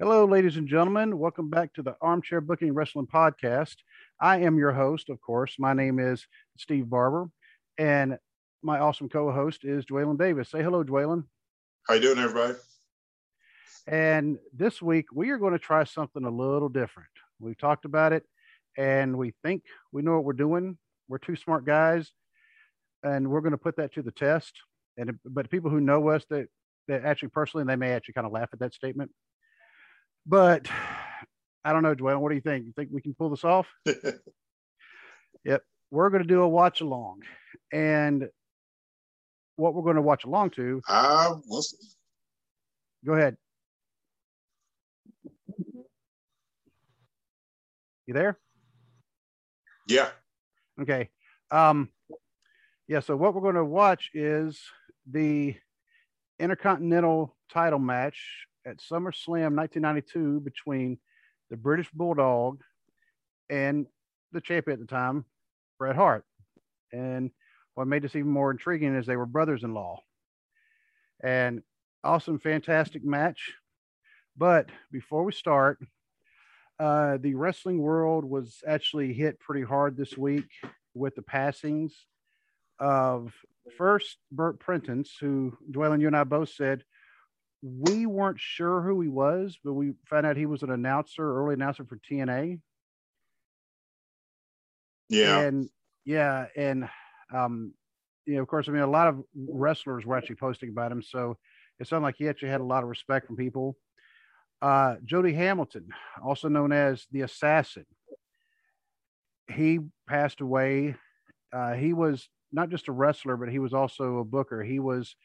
Hello, ladies and gentlemen. Welcome back to the Armchair Booking Wrestling Podcast. I am your host, of course. My name is Steve Barber, and my awesome co-host is Dwaylen Davis. Say hello, Dwaylen. How you doing, everybody? And this week we are going to try something a little different. We've talked about it, and we think we know what we're doing. We're two smart guys, and we're going to put that to the test. And but people who know us that that actually personally, they may actually kind of laugh at that statement. But I don't know, Dwayne. What do you think? You think we can pull this off? yep. We're going to do a watch along, and what we're going to watch along to. Uh, we'll see. Go ahead. You there? Yeah. Okay. Um, yeah. So what we're going to watch is the Intercontinental title match at SummerSlam 1992 between the British Bulldog and the champion at the time, Bret Hart. And what made this even more intriguing is they were brothers in law. And awesome, fantastic match. But before we start, uh, the wrestling world was actually hit pretty hard this week with the passings of first Bert Prentice, who Dwaylen, you and I both said we weren't sure who he was, but we found out he was an announcer, early announcer for TNA. Yeah. And yeah, and um, you know, of course, I mean, a lot of wrestlers were actually posting about him, so it sounded like he actually had a lot of respect from people. Uh, Jody Hamilton, also known as the Assassin, he passed away. Uh, he was not just a wrestler, but he was also a booker. He was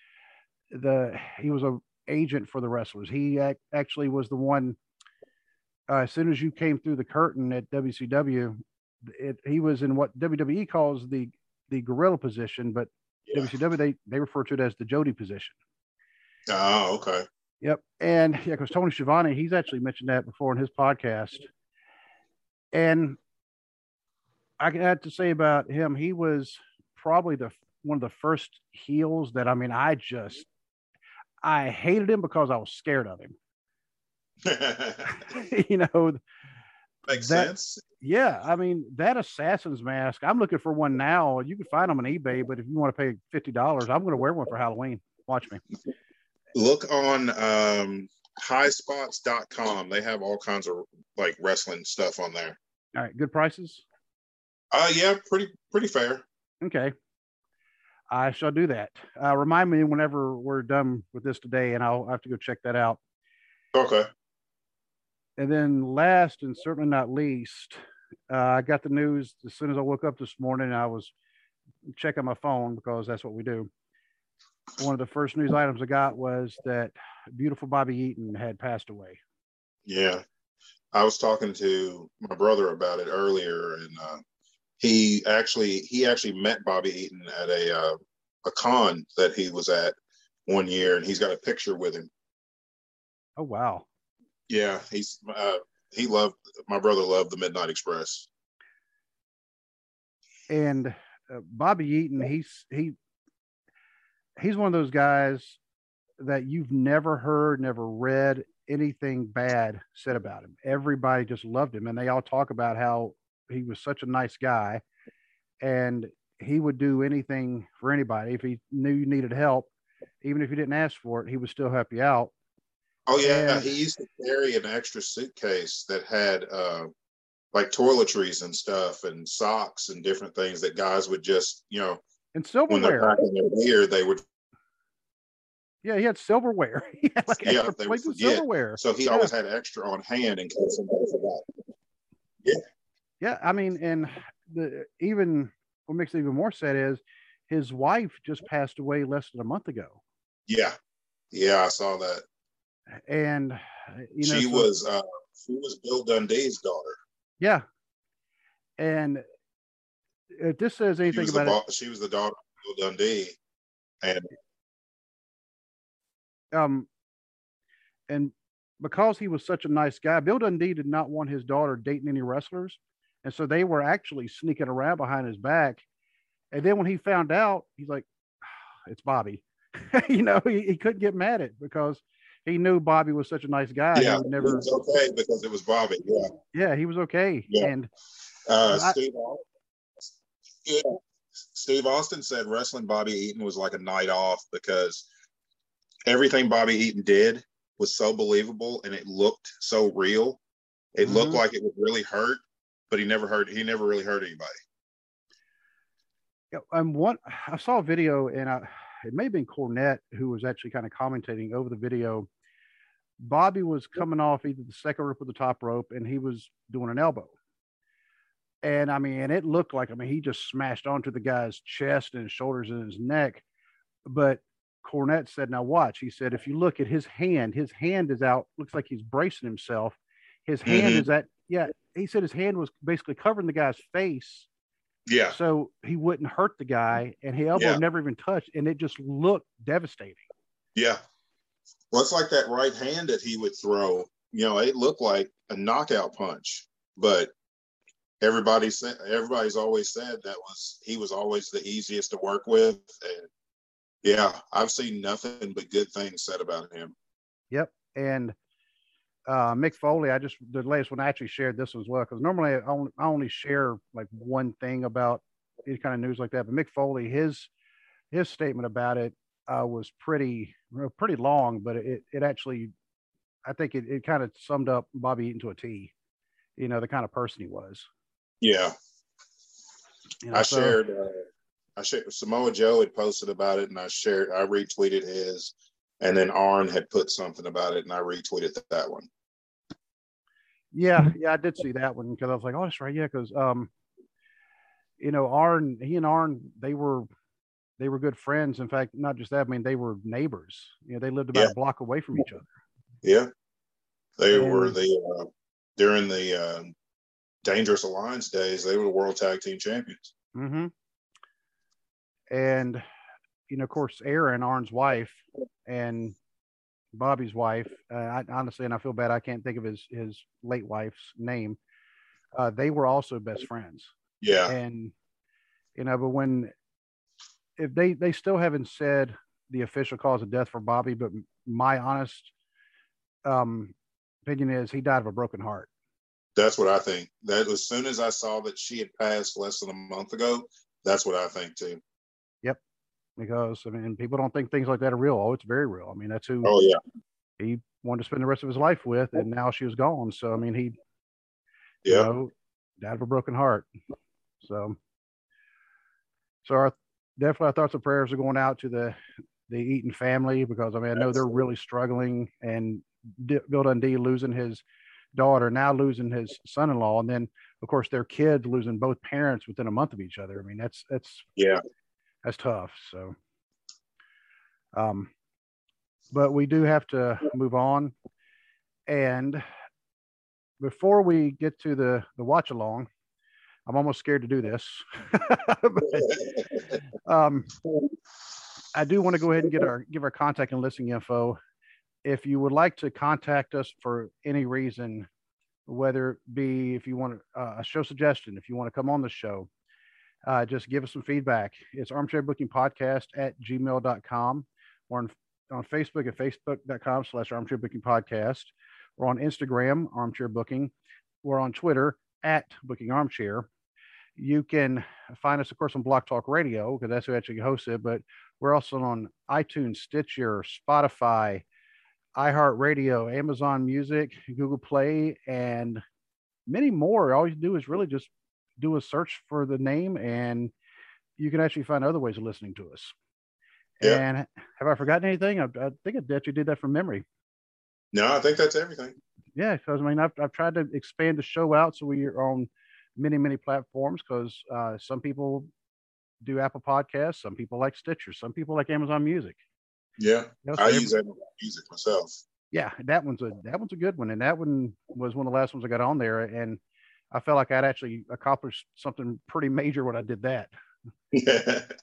the he was a agent for the wrestlers. He ac- actually was the one. Uh, as soon as you came through the curtain at WCW, it, he was in what WWE calls the the gorilla position, but Yeah. WCW they they refer to it as the Jody position. Oh, okay. Yep, and yeah, because Tony Schiavone, he's actually mentioned that before in his podcast, and I can had to say about him, he was probably the one of the first heels that I mean, I just I hated him because I was scared of him. you know, Makes That- sense. yeah, I mean that assassin's mask. I'm looking for one now. You can find them on eBay, but if you want to pay fifty dollars, I'm going to wear one for Halloween. Watch me. Look on um, highspots.com. They have all kinds of like wrestling stuff on there. All right, good prices. Uh, yeah, pretty pretty fair. Okay. I shall do that. Uh, remind me whenever we're done with this today, and I'll have to go check that out. Okay. And then, last and certainly not least, uh, I got the news as soon as I woke up this morning. I was checking my phone because that's what we do. One of the first news items I got was that beautiful Bobby Eaton had passed away. Yeah. I was talking to my brother about it earlier, and uh, he actually he actually met Bobby Eaton at a uh, a con that he was at one year, and he's got a picture with him. Oh wow! Yeah, he's uh, he loved my brother loved the Midnight Express. And uh, Bobby Eaton, he's he he's one of those guys that you've never heard, never read anything bad said about him. Everybody just loved him, and they all talk about how he was such a nice guy, and he would do anything for anybody if he knew you needed help, even if you didn't ask for it, he would still help you out. Oh yeah, And- he used to carry an extra suitcase that had uh, like toiletries and stuff, and socks and different things that guys would just you know And silverware. when they're packing their beer they would. yeah, he had silverware. he had like Yeah, plates of silverware. So he Yeah. always had extra on hand in case somebody forgot. Yeah, I mean, and the even what makes it even more sad is his wife just passed away less than a month ago, Yeah, yeah, I saw that. and you know she so- was uh, she was Bill Dundee's daughter. yeah, and if this says anything was, the, about it, she was the daughter of Bill Dundee, and um, and because he was such a nice guy, Bill Dundee did not want his daughter dating any wrestlers, and so they were actually sneaking around behind his back. And then when he found out, he's like, "It's Bobby," you know, he, he couldn't get mad at it because he knew Bobby was such a nice guy. Yeah, he never. was okay because it was Bobby. Yeah, Yeah, he was okay. Yeah. And uh, I- Steve. Yeah, Steve Austin said wrestling Bobby Eaton was like a night off because everything Bobby Eaton did was so believable and it looked so real. It looked Mhm. like it would really hurt, but he never hurt. He never really hurt anybody. Yeah, and one I saw a video, and I, it may have been Cornette who was actually kind of commentating over the video. Bobby was coming off either the second rope or the top rope, and he was doing an elbow. And I mean, it looked like I mean he just smashed onto the guy's chest and his shoulders and his neck. But Cornette said, "Now watch." He said, "If you look at his hand, his hand is out. Looks like he's bracing himself. His hand Mhm. is at yeah." He said his hand was basically covering the guy's face Yeah, so he wouldn't hurt the guy, and his elbow Yeah. never even touched, and it just looked devastating. yeah. Well, it's like that right hand that he would throw. You know, it looked like a knockout punch, but everybody said everybody's always said that was he was always the easiest to work with. And yeah, I've seen nothing but good things said about him. Yep, and uh, Mick Foley, I just the latest one I actually shared this as well because normally I only, I only share like one thing about any kind of news like that, but Mick Foley, his his statement about it uh, was pretty pretty long, but it it actually I think it, it kind of summed up Bobby Eaton to a T. You know the kind of person he was. Yeah, You know, I so- shared. Uh, I shared. Samoa Joe had posted about it, and I shared. I retweeted his, and then Arn had put something about it, and I retweeted that one. Yeah, yeah, I did see that one because I was like, oh, that's right, yeah, because um, you know, Arn, he and Arn, they were they were good friends. In fact, not just that, I mean, they were neighbors. You know, they lived about Yeah. a block away from each other. Yeah, they were the uh, during the uh, Dangerous Alliance days. They were the World Tag Team Champions. Mm-hmm. And you know, of course, Aaron, Arn's wife, and Bobby's wife. Uh, I, honestly, and I feel bad, I can't think of his his late wife's name. Uh, they were also best friends. Yeah, and you know but when if they they still haven't said the official cause of death for bobby but my honest um opinion is he died of a broken heart that's what I think. That as soon as I saw that she had passed less than a month ago, that's what I think too. Because i mean people don't think things like that are real oh it's very real i mean that's who Oh yeah, he wanted to spend the rest of his life with and now she was gone so i mean he you yeah, know, died of a broken heart. So, so our definitely our thoughts and prayers are going out to the the Eaton family because I mean I know they're really struggling and D- Bill Dundee losing his daughter, now losing his son-in-law, and then of course their kids losing both parents within a month of each other. I mean that's that's yeah. That's tough. So, um, but we do have to move on. And before we get to the the watch along, I'm almost scared to do this. But, um, I do want to go ahead and get our give our contact and listing info. If you would like to contact us for any reason, whether it be if you want uh, a show suggestion, if you want to come on the show, uh, just give us some feedback. It's armchair booking podcast at gmail.com or on, on Facebook at facebook.com slash armchair booking podcast. We're on Instagram, armchair booking. We're on Twitter at booking armchair. You can find us, of course, on Blog Talk Radio because that's who actually hosts it. But we're also on iTunes, Stitcher, Spotify, iHeartRadio, Amazon Music, Google Play, and many more. All you do is really just do a search for the name, and you can actually find other ways of listening to us. And have I forgotten anything? I, I think I actually did that from memory. No, I think that's everything. Yeah, because I mean, I've, I've tried to expand the show out so we are on many, many platforms because uh, some people do Apple Podcasts, some people like Stitcher, some people like Amazon Music. Yeah, You know, I use Amazon Music myself. yeah, that one's a that one's a good one, and that one was one of the last ones I got on there, and I felt like I'd actually accomplished something pretty major when I did that.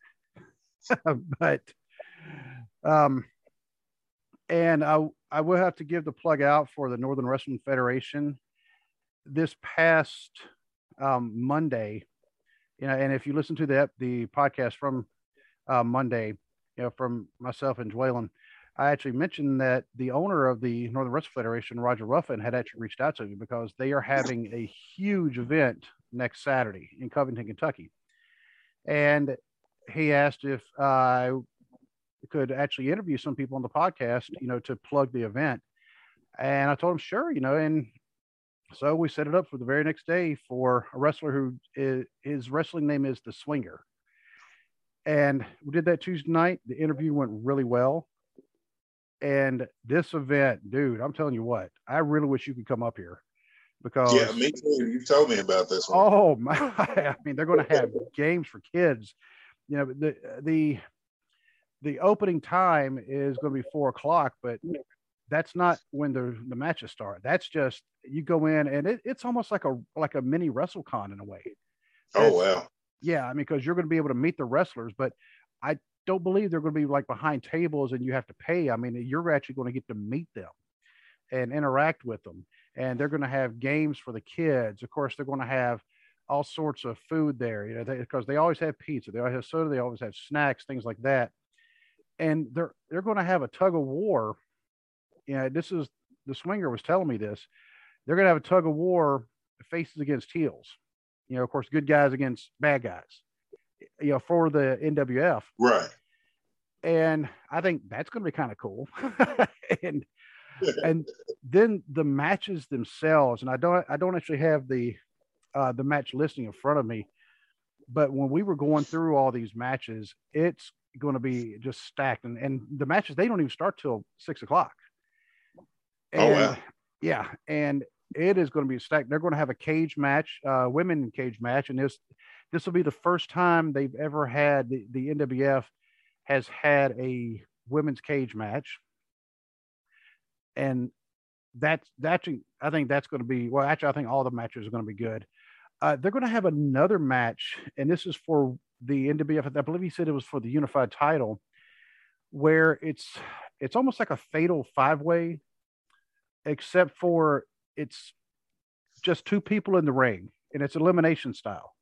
but um and I I will have to give the plug out for the Northern Wrestling Federation this past um, Monday. You know, and if you listen to the the podcast from uh, Monday, you know, from myself and Dwaylen, I actually mentioned that the owner of the Northern Wrestling Federation, Roger Ruffin, had actually reached out to me because they are having a huge event next Saturday in Covington, Kentucky. And he asked if I could actually interview some people on the podcast, you know, to plug the event. And I told him, sure, you know, and so we set it up for the very next day for a wrestler who is, his wrestling name is the Swinger. And we did that Tuesday night. The interview went really well. And this event, dude, I'm telling you what, I really wish you could come up here because yeah, me too. You told me about this one. Oh my! I mean, they're going to have games for kids. You know, the the the opening time is going to be four o'clock, but that's not when the the matches start. That's just you go in and it, it's almost like a like a mini WrestleCon in a way. oh wow! Yeah, I mean, because you're going to be able to meet the wrestlers, but I don't believe they're going to be like behind tables and you have to pay. I mean, you're actually going to get to meet them and interact with them, and they're going to have games for the kids. Of course, they're going to have all sorts of food there, you know, because they, they always have pizza, they always have soda, they always have snacks, things like that. And they're they're going to have a tug of war. You know, this is the swinger was telling me this. They're going to have a tug of war, faces against heels. You know, of course, good guys against bad guys. You know, for the NWF. Right. And I think that's going to be kind of cool. and and then the matches themselves, and I don't I don't actually have the uh, the match listing in front of me, but when we were going through all these matches, it's going to be just stacked, and and the matches they don't even start till six o'clock. And, oh wow! Yeah, and it is going to be stacked. They're going to have a cage match, uh, women cage match, and this this will be the first time they've ever had the, the NWF has had a women's cage match and that's that's I think that's going to be well. Actually, I think all the matches are going to be good. Uh, they're going to have another match, and this is for the NWF. I believe he said it was for the unified title, where it's it's almost like a fatal five way, except for it's just two people in the ring, and it's elimination style.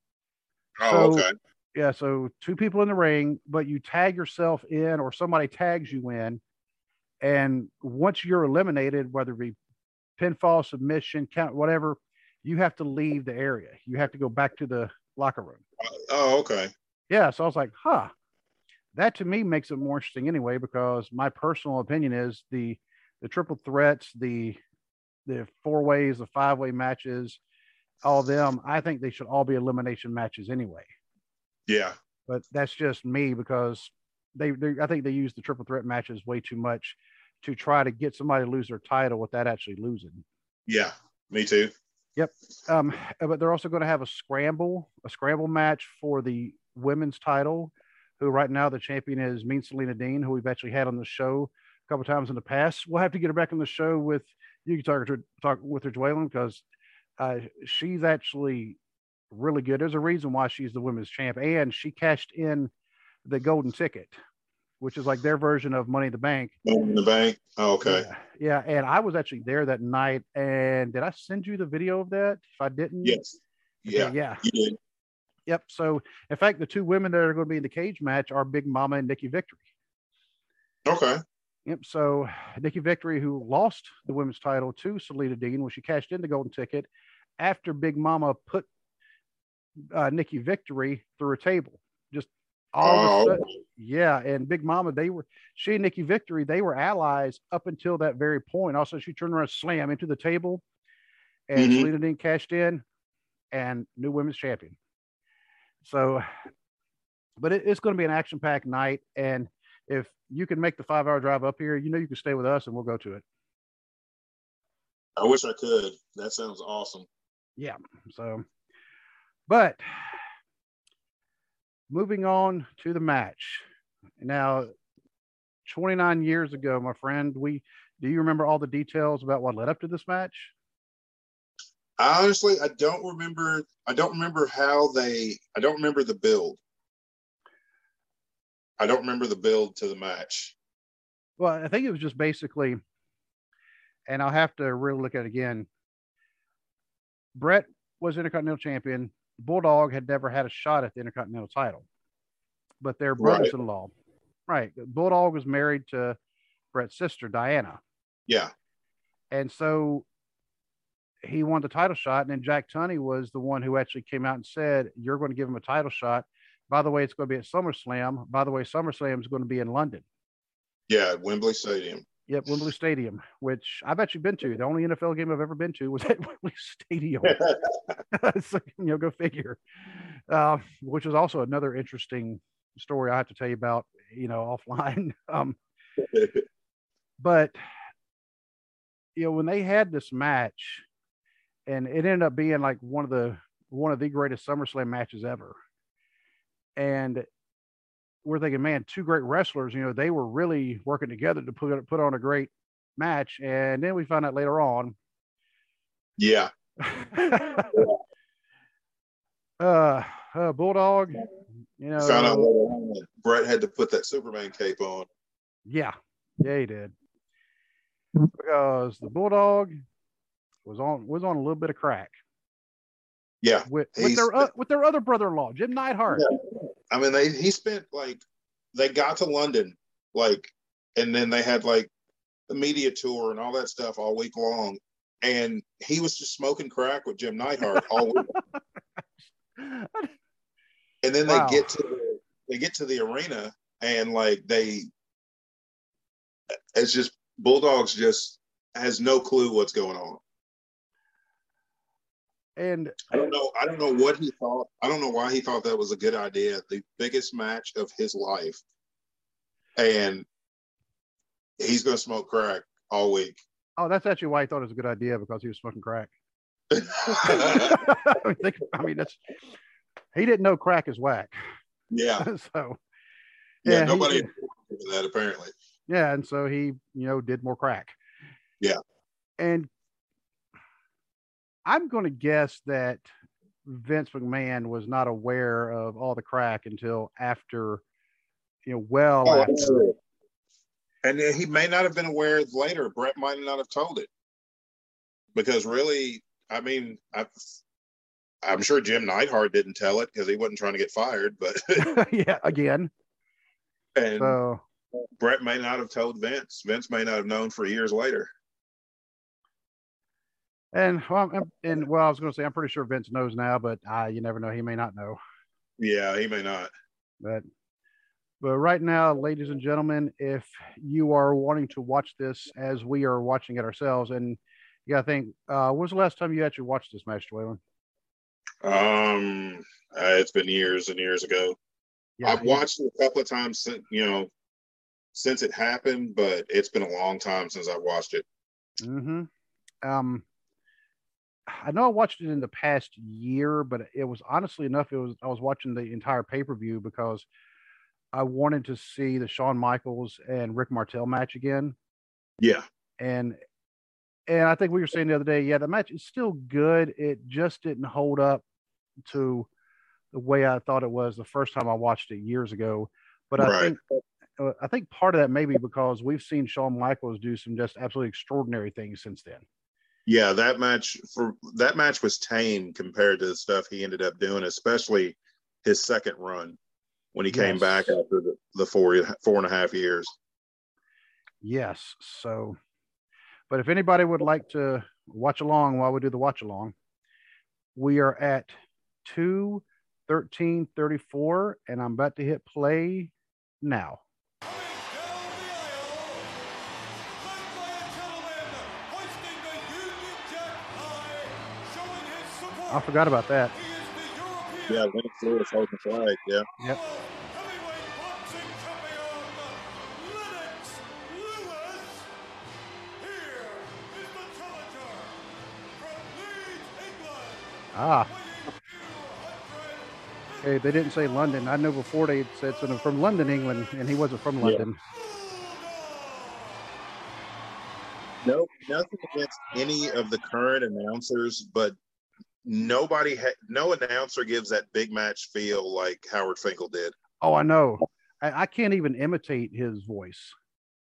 Oh, so, okay. Yeah, so two people in the ring, but you tag yourself in, or somebody tags you in, and once you're eliminated, whether it be pinfall, submission, count, whatever, you have to leave the area. You have to go back to the locker room. Oh, okay. Yeah. So I was like, huh. That to me makes it more interesting anyway, because my personal opinion is the the triple threats, the the four ways, the five way matches, all them, I think they should all be elimination matches anyway. Yeah. But that's just me because they, they I think they use the triple threat matches way too much to try to get somebody to lose their title without actually losing. Yeah, me too. Yep. Um, but they're also going to have a scramble, a scramble match for the women's title. Who right now the champion is Mean Selena Dean, who we've actually had on the show a couple times in the past. We'll have to get her back on the show with you can talk to talk with her, Dwaylen, because uh, she's actually really good. There's a reason why she's the women's champ, and she cashed in the golden ticket which is like their version of Money in the Bank. Money in the Bank. Oh, okay. Yeah. yeah. And I was actually there that night. And did I send you the video of that? If I didn't, yes. Yeah. Yeah. You did. Yep. So, in fact, the two women that are going to be in the cage match are Big Mama and Nikki Victory. Okay. Yep. So, Nikki Victory, who lost the women's title to Selena Dean when she cashed in the golden ticket after Big Mama put uh, Nikki Victory through a table Just all oh. of a oh. sudden, yeah. And Big Mama, they were she and Nikki Victory, they were allies up until that very point. Also, she turned around, slam into the table, and mm-hmm. Selena Dean cashed in, and new women's champion. So, but it, it's going to be an action-packed night, and if you can make the five-hour drive up here, you know you can stay with us, and we'll go to it. I wish I could. That sounds awesome. Yeah. So, but moving on to the match. Now, 29 years ago, my friend, we do you remember all the details about what led up to this match? Honestly, I don't remember. I don't remember how they. I don't remember the build. I don't remember the build to the match. Well, I think it was just basically, and I'll have to really look at it again. Bret was Intercontinental Champion. Bulldog had never had a shot at the Intercontinental title, but they're brothers-in-law. Right. right. Bulldog was married to Bret's sister, Diana. Yeah. And so he won the title shot. And then Jack Tunney was the one who actually came out and said, You're going to give him a title shot. By the way, it's going to be at SummerSlam. By the way, SummerSlam is going to be in London. Yeah, Wembley Stadium. Yep, Wembley Stadium, which I've actually been to. The only NFL game I've ever been to was at Wembley Stadium. so, you know, go figure. Uh, which is also another interesting story I have to tell you about, you know, offline. Um, but you know, when they had this match, and it ended up being like one of the one of the greatest SummerSlam matches ever. And we're thinking, man, two great wrestlers, you know, they were really working together to put put on a great match. And then we found out later on. Yeah. uh, uh, Bulldog, you know, found out later on that Bret had to put that Superman cape on. Yeah, yeah, he did. Because the Bulldog was on was on a little bit of crack. Yeah, with, with their uh, with their other brother-in-law, Jim Neidhart. Yeah. I mean, they he spent like they got to London, like, and then they had like the media tour and all that stuff all week long, and he was just smoking crack with Jim Neidhart all week. and then wow. they get to the, they get to the arena and like they it's just bulldogs just has no clue what's going on and I don't know. I don't know what he thought. I don't know why he thought that was a good idea. The biggest match of his life, and he's going to smoke crack all week. Oh, that's actually why he thought it was a good idea because he was smoking crack. I, mean, I mean, that's he didn't know crack is whack. Yeah. so yeah, yeah nobody he, that apparently. Yeah, and so he, you know, did more crack. Yeah. And I'm going to guess that Vince McMahon was not aware of all the crack until after, you know, well oh, after. And he may not have been aware later. Bret might not have told it because really, I mean, I, I'm sure Jim Neidhart didn't tell it because he wasn't trying to get fired. But yeah, again. And so Bret may not have told Vince. Vince may not have known for years later. And well, and well, I was going to say I'm pretty sure Vince knows now, but uh, you never know. He may not know. Yeah, he may not. But but right now, ladies and gentlemen, if you are wanting to watch this as we are watching it ourselves, and you got to think, uh, was the last time you actually watched this match, Dwayne? Um, uh, it's been years and years ago. Yeah, I've watched it a couple of times since you know since it happened, but it's been a long time since I've watched it. Hmm. Um. I know I watched it in the past year, but it was honestly enough. It was I was watching the entire pay per view because I wanted to see the Shawn Michaels and Rick Martel match again. Yeah, and and I think we were saying the other day, yeah, the match is still good. It just didn't hold up to the way I thought it was the first time I watched it years ago. But right. I think uh, I think part of that maybe because we've seen Shawn Michaels do some just absolutely extraordinary things since then yeah, that match for that match was tame compared to the stuff he ended up doing, especially his second run when he yes. came back after the, the four four and a half years. Yes. So, but if anybody would like to watch along while we do the watch along, we are at two thirteen thirty four, and I'm about to hit play now. I forgot about that. Yeah, Lennox Lewis holding the flag. Yeah. Yep. Ah. Okay, they didn't say London. I know before they said something from London, England, and he wasn't from London. Yeah. Nope, nothing against any of the current announcers, but nobody, ha- no announcer gives that big match feel like Howard Finkel did. Oh, I know. I, I can't even imitate his voice.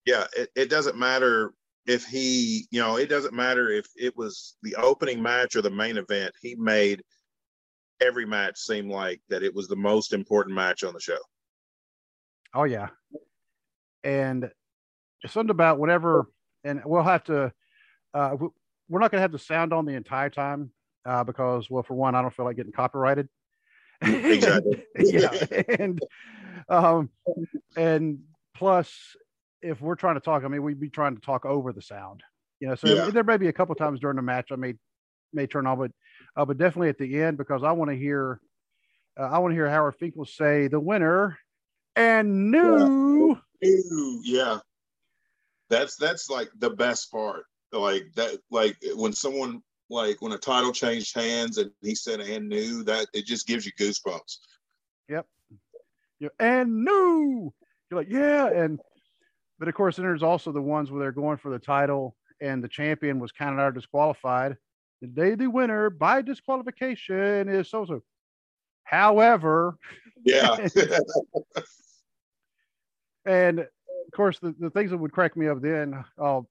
Yeah, it, it doesn't matter if he, you know, it doesn't matter if it was the opening match or the main event. He made every match seem like that it was the most important match on the show. Oh yeah, and something about whenever, and we'll have to. Uh, we're not going to have the sound on the entire time uh, because, well, for one, I don't feel like getting copyrighted. Exactly. yeah, and um, and plus, if we're trying to talk, I mean, we'd be trying to talk over the sound. You know, so Yeah. there may be a couple times during the match I may may turn on, but uh, but definitely at the end because I want to hear uh, I want to hear Howard Finkel say the winner and new. Ooh, yeah. That's that's like the best part. Like that, like when someone like when a title changed hands and he said and new, that it just gives you goosebumps. you know, and new. You're like, yeah. And, but of course, then there's also the ones where they're going for the title and the champion was counted out or disqualified. The day the winner by disqualification is so so. However, Yeah. and of course, the, the things that would crack me up then, uh,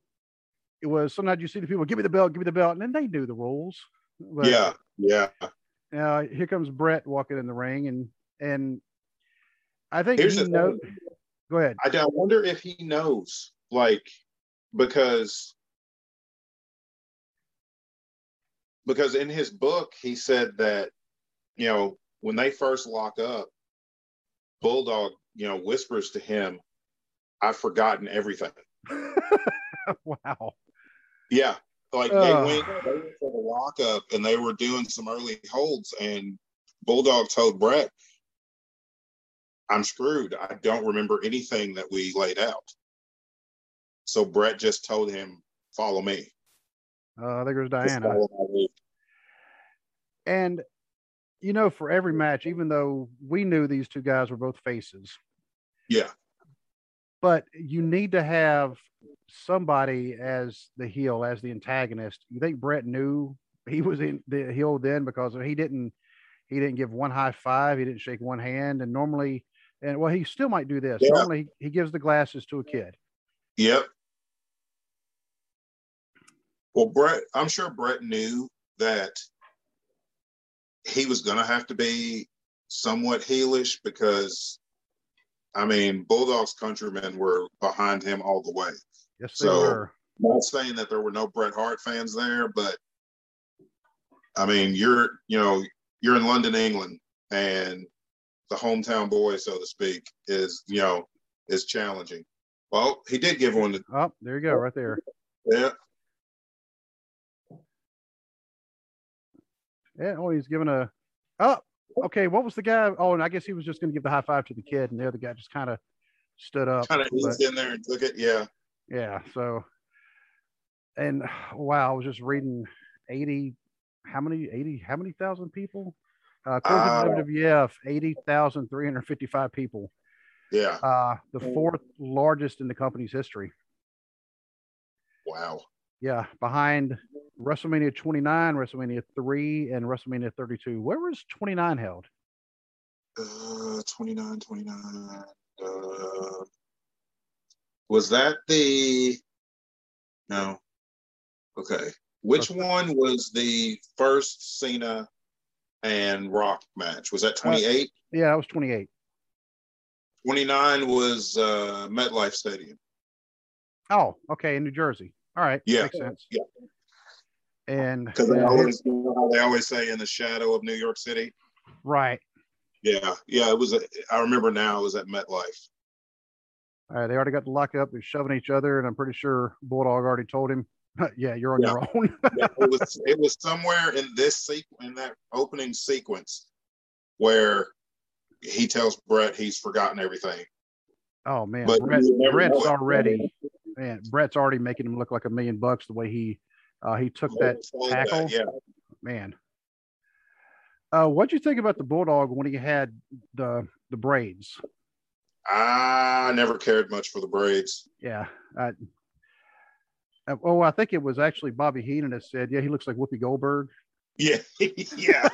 it was sometimes you see the people give me the belt, give me the belt, and then they knew the rules. But, yeah. Yeah. uh, here comes Bret walking in the ring, and and I think Here's he the know. thing. Go ahead. I, I wonder if he knows, like, because because in his book he said that you know when they first lock up, Bulldog you know whispers to him, "I've forgotten everything." wow. Yeah, like they went, they went for the lockup and they were doing some early holds, and Bulldog told Bret, "I'm screwed. I don't remember anything that we laid out." So Bret just told him, "Follow me." Uh, there goes Diana. follow my lead. And you know, for every match, even though we knew these two guys were both faces, Yeah, but you need to have somebody as the heel, as the antagonist. You think Bret knew he was in the heel then because he didn't he didn't give one high five, he didn't shake one hand, and normally, and well, he still might do this. Yeah. Normally, he gives the glasses to a kid. yep. Well, Bret, I'm sure Bret knew that he was going to have to be somewhat heelish because, I mean, Bulldog's countrymen were behind him all the way. Yes, they So- were. not saying that there were no Bret Hart fans there, but I mean, you're you know you're in London, England, and the hometown boy, so to speak, is you know is challenging. Well, he did give one to Oh, there you go, right there. yeah, Yeah. Oh, he's giving a. Oh, okay. What was the guy? Oh, and I guess he was just going to give the high five to the kid, and the other guy just kind of stood up. kind of eased in there and took it. Yeah, Yeah. So, and wow, I was just reading 80, how many, 80, how many thousand people? Uh, according to WWF, 80,355 people. yeah. Uh, the fourth largest in the company's history. Wow. Yeah. Behind WrestleMania 29, WrestleMania 3, and WrestleMania 32. Where was 29 held? Uh, 29, 29. Uh, was that the? No. Okay. Which one was the first Cena and Rock match? Was that 28? Yeah, that was 28. 29 was uh, MetLife Stadium. Oh, okay. In New Jersey. All right. Yeah. Makes sense. Yeah. And Because they yeah, always, you know how they always say in the shadow of New York City. right. Yeah, yeah. It was. A, I remember now. It was at MetLife. All right, they already got the lock up. They're shoving each other, and I'm pretty sure Bulldog already told him, "Yeah, you're on your own." Yeah, it was. It was somewhere in this sequence, in that opening sequence where he tells Bret he's forgotten everything. oh man, But Bret, Bret's already man, Bret's already making him look like a million bucks the way he uh, he took that tackle. yeah. man. Uh, what'd you think about the Bulldog when he had the the braids? I never cared much for the braids. Yeah. I, uh, oh, I think it was actually Bobby Heenan that said, "Yeah, he looks like Whoopi Goldberg." Yeah, yeah.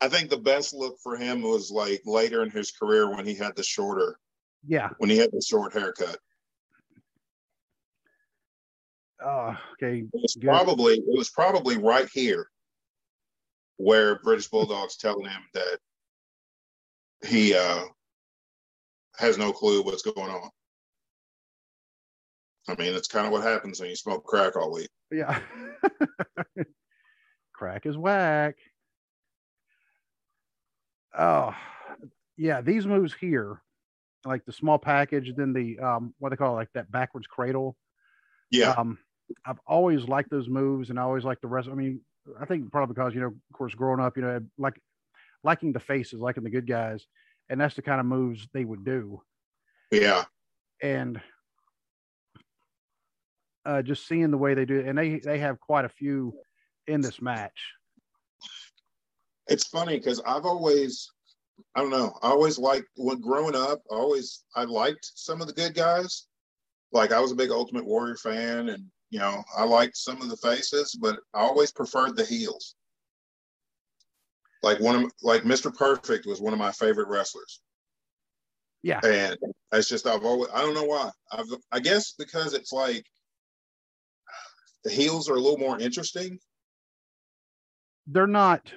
I think the best look for him was like later in his career when he had the shorter, Yeah. when he had the short haircut. Uh, okay. It was Good. probably it was probably right here where British Bulldogs telling him that he uh has no clue what's going on. I mean, it's kind of what happens when you smoke crack all week. Yeah. crack is whack. Oh, yeah. These moves here, like the small package, then the um, what they call it, like that backwards cradle. Yeah. Um, I've always liked those moves, and I always like the rest. I mean, I think probably because you know, of course, growing up, you know, like liking the faces, liking the good guys, and that's the kind of moves they would do. Yeah. And uh, just seeing the way they do it, and they they have quite a few in this match. It's funny because I've always, I don't know, I always liked when growing up. I always I liked some of the good guys. Like I was a big Ultimate Warrior fan, and you know I liked some of the faces, but I always preferred the heels. Like one of like Mr. Perfect was one of my favorite wrestlers. Yeah, and it's just I've always I don't know why I've I guess because it's like the heels are a little more interesting. They're not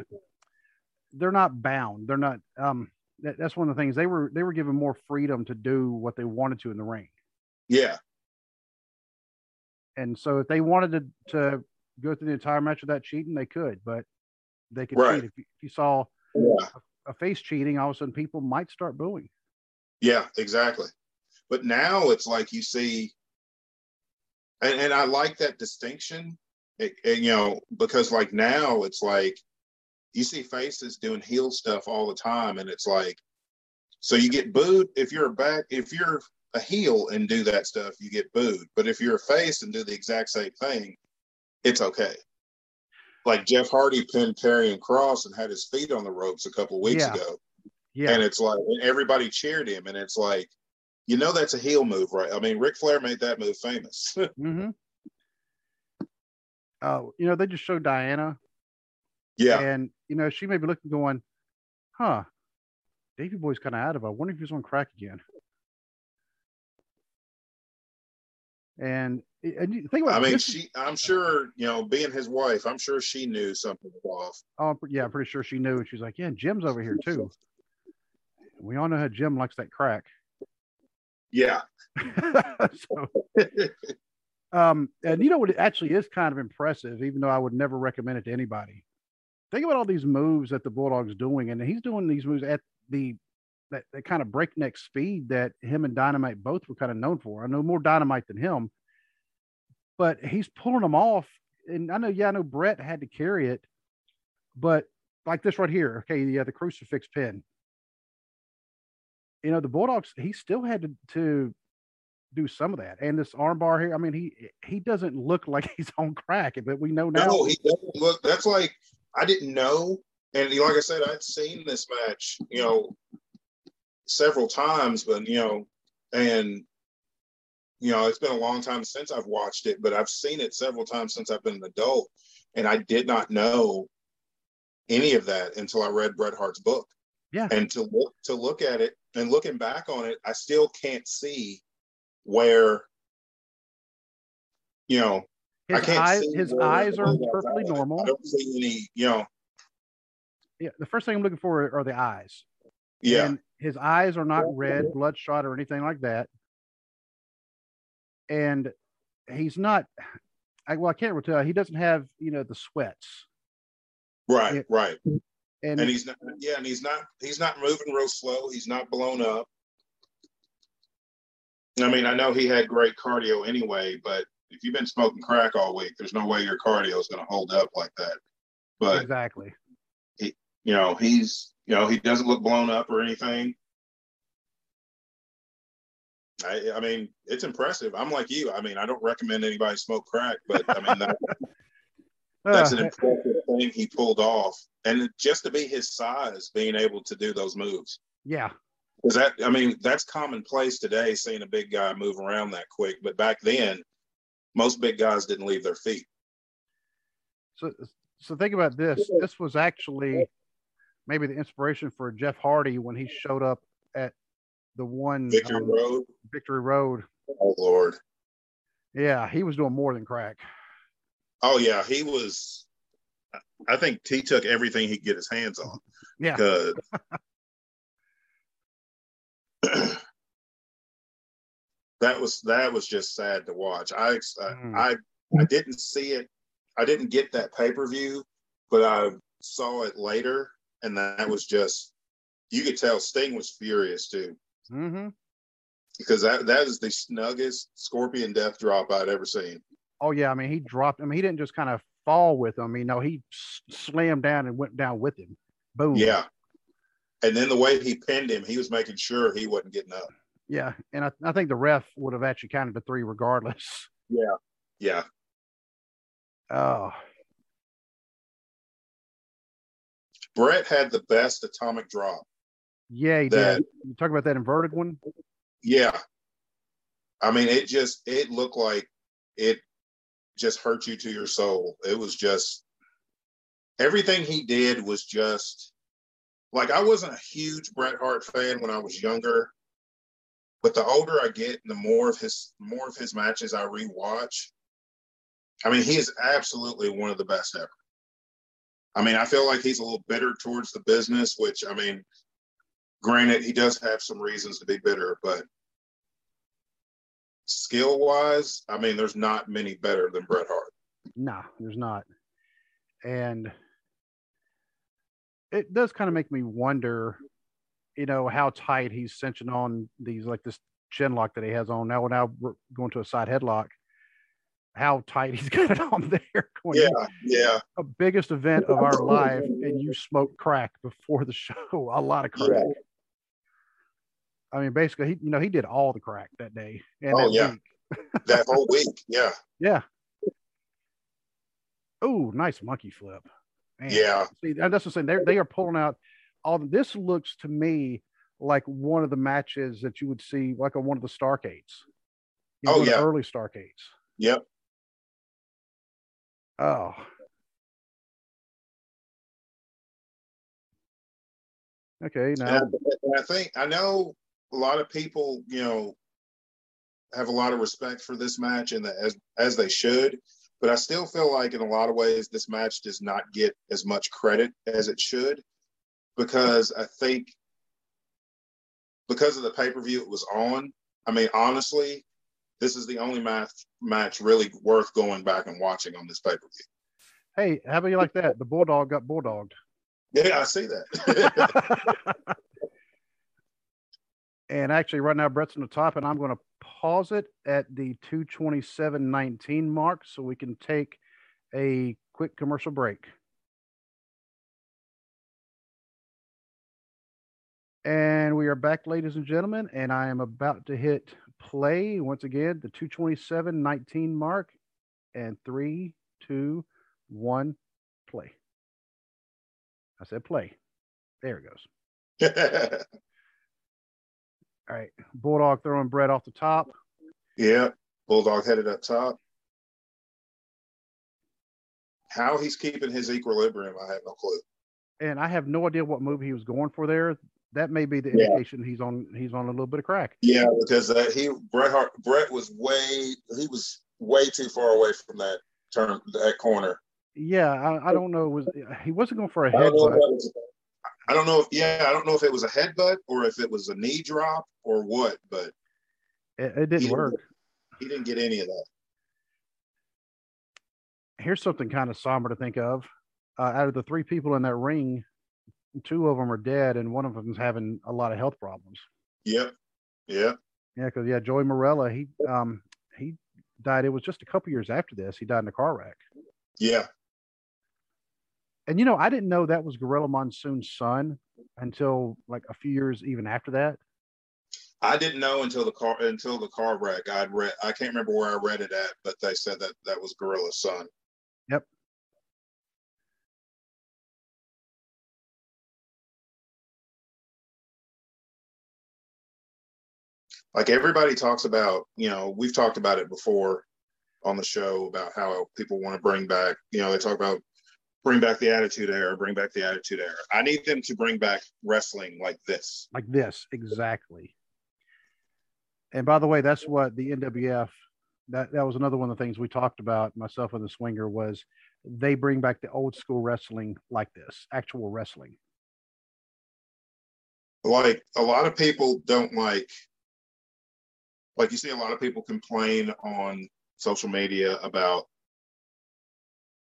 they're not bound. They're not um that, that's one of the things they were they were given more freedom to do what they wanted to in the ring. Yeah. And so if they wanted to to go through the entire match without cheating, they could, but they could Right. cheat. If you, if you saw Yeah. a, a face cheating, all of a sudden people might start booing. Yeah, exactly. But now it's like you see, and, and I like that distinction, it, it, you know, because like now it's like you see faces doing heel stuff all the time, and it's like, so you get booed if you're a back, if you're a heel and do that stuff, you get booed. But if you're a face and do the exact same thing, it's okay. Like Jeff Hardy pinned Karrion Kross and had his feet on the ropes a couple of weeks Yeah. ago. Yeah. And it's like and everybody cheered him, and it's like, you know, that's a heel move, right? I mean, Ric Flair made that move famous. mm-hmm. Uh, you know, they just showed Diana yeah, and you know, she may be looking going, huh, Davy Boy's kind of out of it. I wonder if he's on crack again. And and you think about I mean, is- she. I'm sure, you know, being his wife, I'm sure she knew something was off. oh, yeah, I'm pretty sure she knew. And she's like, yeah, Jim's over here too. We all know how Jim likes that crack. Yeah, so, um, and you know what? It actually is kind of impressive, even though I would never recommend it to anybody. Think about all these moves that the Bulldog's doing, and he's doing these moves at the that, that kind of breakneck speed that him and Dynamite both were kind of known for. I know more Dynamite than him, but he's pulling them off. And I know, yeah, I know Bret had to carry it, but like this right here, okay, yeah, uh, the crucifix pin. You know, the Bulldogs, he still had to, to do some of that. And this armbar here, I mean, he he doesn't look like he's on crack, but we know now. no, he doesn't look. That's like I didn't know, and like I said, I'd seen this match, you know, several times, but you know, and you know, it's been a long time since I've watched it, but I've seen it several times since I've been an adult, and I did not know any of that until I read Bret Hart's book. Yeah. And to look to look at it and looking back on it, I still can't see where, you know, I his can't eyes, see his eyes are perfectly normal. I don't see any, you know, Yeah, the first thing I'm looking for are the eyes. yeah, And his eyes are not red, bloodshot, or anything like that. And he's not. I, well, I can't really tell. He doesn't have, you know, the sweats. right, Yeah. right. And, And he's not, yeah, and he's not, he's not moving real slow. He's not blown up. I mean, I know he had great cardio anyway, but if you've been smoking crack all week, there's no way your cardio is going to hold up like that. But exactly. you know, he's, you know, he doesn't look blown up or anything. I, I mean, it's impressive. I'm like you. I mean, I don't recommend anybody smoke crack, but I mean, that, that's Uh, an impressive thing he pulled off. And just to be his size, being able to do those moves. yeah. Because that, I mean, that's commonplace today, seeing a big guy move around that quick. But back then, most big guys didn't leave their feet. So, so think about this. This was actually maybe the inspiration for Jeff Hardy when he showed up at the one Victory um, Road, Victory Road. oh Lord, Yeah, he was doing more than crack. oh yeah, he was. I think he took everything he could get his hands on. Yeah. Because that was that was just sad to watch. I Mm. I I didn't see it. I didn't get that pay per view, but I saw it later, and that was just you could tell Sting was furious too hmm because that that is the snuggest Scorpion Death drop I'd ever seen. Oh yeah, I mean he dropped. I mean he didn't just kind of fall with him. You know, he slammed down and went down with him. Boom. Yeah, and then the way he pinned him, he was making sure he wasn't getting up. Yeah, and I, I think the ref would have actually counted to three regardless. Yeah. Yeah, Oh, Bret had the best atomic drop. yeah, he That- did. You talk about that inverted one? Yeah. I mean, it just it looked like it just hurt you to your soul. It was just everything he did was just like I wasn't a huge Bret Hart fan when I was younger, but the older I get and the more of his more of his matches I rewatch, I mean, he is absolutely one of the best ever. I mean, I feel like he's a little bitter towards the business, which I mean, granted, he does have some reasons to be bitter, but skill wise, I mean, there's not many better than Bret Hart. No, there's not. And it does kind of make me wonder, you know, how tight he's cinching on these like this chin lock that he has on. Now we're now going to a side headlock. How tight he's got it on there. Going, Yeah, yeah, a biggest event of our life, and you smoke crack before the show. A lot of crack. Yeah. I mean, basically, he you know he did all the crack that day and Oh, that yeah. week. that whole week. Yeah, Yeah. Oh, nice monkey flip. Man. yeah, See, that's what I'm saying. They they are pulling out all. This looks to me like one of the matches that you would see, like on one of the Starcades. You know, Oh, the yeah. early Starcades. yep. Oh. Okay, now And, I think I know a lot of people, you know, have a lot of respect for this match, and that as as they should. But I still feel like in a lot of ways this match does not get as much credit as it should, because I think because of the pay per view it was on. I mean, honestly, this is the only match match really worth going back and watching on this pay per view. hey, how about you like that? The bulldog got bulldogged. Yeah, I see that. and actually, right now, Bret's on the top, and I'm going to pause it at the 227.19 mark so we can take a quick commercial break. And we are back, ladies and gentlemen, and I am about to hit play once again, the 227 19 mark, and three, two, one, play. I said play. There it goes. All right. Bulldog throwing Bret off the top. yeah, Bulldog headed up top. How he's keeping his equilibrium, I have no clue. And I have no idea what move he was going for there. That may be the Yeah. indication he's on he's on a little bit of crack. Yeah, because uh, he Bret Hart, Bret was way he was way too far away from that turn that corner. Yeah, I, I don't know. Was he wasn't going for a headbutt? I don't know if yeah, I don't know if it was a headbutt or if it was a knee drop or what, but It, it didn't he work. He didn't get any of that. Here's something kind of somber to think of. Uh, out of the three people in that ring, two of them are dead, and one of them's having a lot of health problems. Yep. Yep. Yeah, because yeah, Joey Marella, he um he died. It was just a couple years after this. He died in a car wreck. Yeah. And you know, I didn't know that was Gorilla Monsoon's son until like a few years even after that. I didn't know until the car until the car wreck. I'd read I can't remember where I read it at, but they said that that was Gorilla's son. Yep. Like everybody talks about, you know, we've talked about it before on the show about how people want to bring back, you know, they talk about bring back the attitude era, bring back the attitude era. I need them to bring back wrestling like this. Like this, exactly. And by the way, that's what the NWF that that was another one of the things we talked about, myself and the swinger, was they bring back the old school wrestling like this, actual wrestling. Like a lot of people don't like like you see a lot of people complain on social media about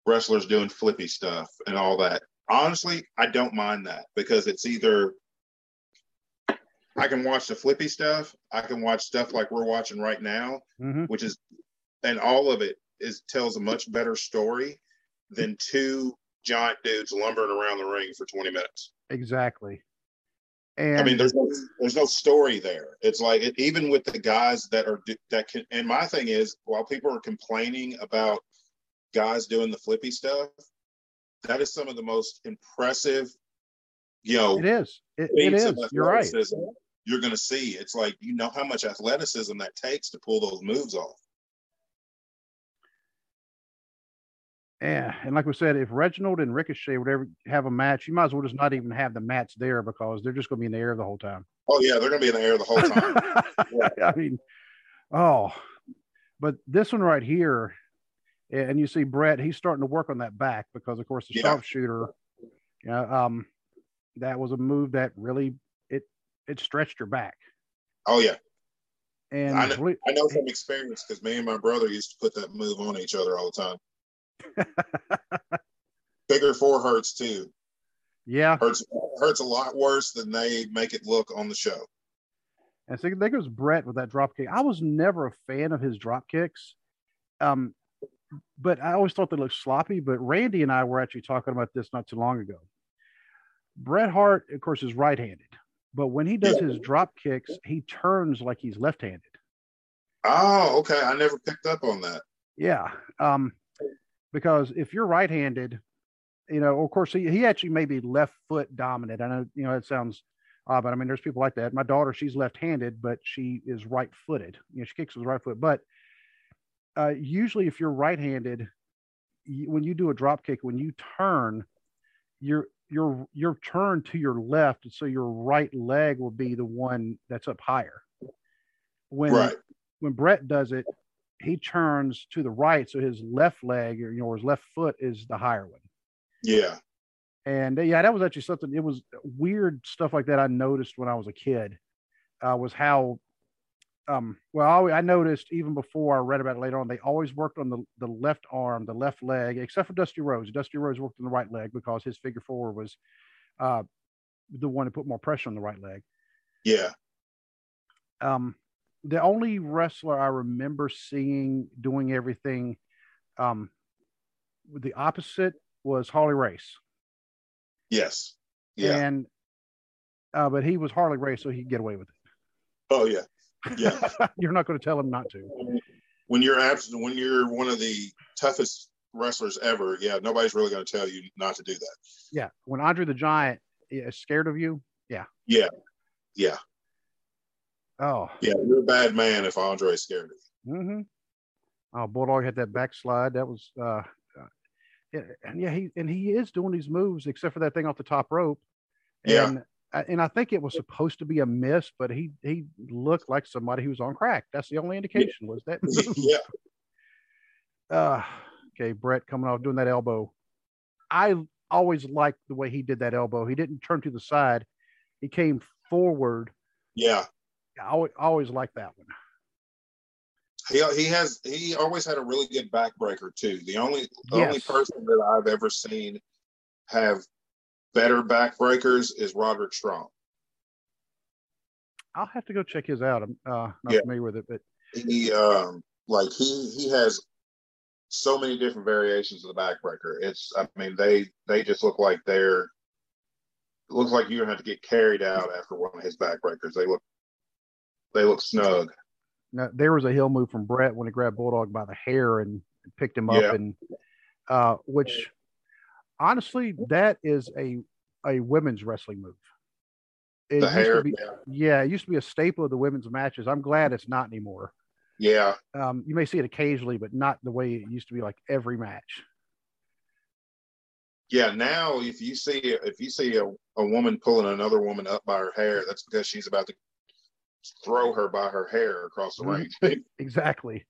wrestlers doing flippy stuff and all that. Honestly, I don't mind that because it's either I can watch the flippy stuff, I can watch stuff like we're watching right now, Mhm. which is and all of it is tells a much better story than two giant dudes lumbering around the ring for 20 minutes. Exactly. And I mean, there's no there's no story there. It's like it, even with the guys that are that can. And my thing is, while people are complaining about guys doing the flippy stuff, that is some of the most impressive, you know, it is. It, it is. You're right. You're going to see. It's like you know how much athleticism that takes to pull those moves off. Yeah, and like we said, if Reginald and Ricochet would ever have a match, you might as well just not even have the mats there because they're just going to be in the air the whole time. Oh yeah, they're going to be in the air the whole time. I mean, oh, but this one right here, and you see Bret, he's starting to work on that back because, of course, the Yeah. sharpshooter, yeah, um, that was a move that really it it stretched your back. oh yeah, And I know- I know from experience because me and my brother used to put that move on each other all the time. Figure four hurts too. yeah, Hurts hurts a lot worse than they make it look on the show. And so there goes Bret with that drop kick. I was never a fan of his drop kicks. Um, but I always thought they looked sloppy. But Randy and I were actually talking about this not too long ago. Bret Hart, of course, is right handed. But when he does his drop kicks, he turns like he's left handed. Oh, okay. I never picked up on that. Yeah. Um, because if you're right handed, you know, of course, he, he actually may be left foot dominant. I know, you know, it sounds odd, but I mean, there's people like that. My daughter, she's left handed, but she is right footed. You know, she kicks with the right foot. But uh, usually, if you're right handed, when you do a drop kick, when you turn, you're you're you're to your left, and so your right leg will be the one that's up higher. When Right. when Bret does it, he turns to the right, so his left leg or you know his left foot is the higher one. Yeah. And uh, yeah, that was actually something. It was weird stuff like that I noticed when I was a kid. Uh, was how, um, well, I, I noticed even before I read about it later on, they always worked on the the left arm, the left leg, except for Dusty Rhodes. Dusty Rhodes worked on the right leg because his figure four was, uh, the one to put more pressure on the right leg. Yeah. um, the only wrestler I remember seeing doing everything um, the opposite was Harley Race. Yes. Yeah. And uh, but he was Harley Race, so he could get away with it. oh yeah. Yeah. You're not going to tell him not to. When you're absent, when you're one of the toughest wrestlers ever, yeah, nobody's really going to tell you not to do that. Yeah. When Andre the Giant is scared of you, yeah. Yeah. Yeah. Oh, Yeah. You're a bad man if Andre's scared you. mm-hmm. oh, Bulldog had that backslide. That was, uh, uh, yeah, and yeah, he and he is doing these moves, except for that thing off the top rope. Yeah. And I- and I think it was supposed to be a miss, but he he looked like somebody who was on crack. That's the only indication was that. yeah. Uh, okay, Bret coming off doing that elbow. I always liked the way he did that elbow. He didn't turn to the side; he came forward. Yeah. I always, always liked that one. He, he has he always had a really good backbreaker too. The only the only person that I've ever seen have better backbreakers is Roderick Strong. I'll have to go check his out. I'm uh, not Yeah. familiar with it, but He um like he he has so many different variations of the backbreaker. It's I mean they they just look like they're it looks like you're gonna have to get carried out after one of his backbreakers. They look they look snug. Now, there was a heel move from Bret when he grabbed Bulldog by the hair and picked him up, Yeah. and uh, which honestly, that is a a women's wrestling move. It The hair, to be, yeah, it used to be a staple of the women's matches. I'm glad it's not anymore. yeah, Um, you may see it occasionally, but not the way it used to be, like every match. yeah. Now if you see if you see a, a woman pulling another woman up by her hair, that's because she's about to throw her by her hair across the Mhm. ring. Exactly.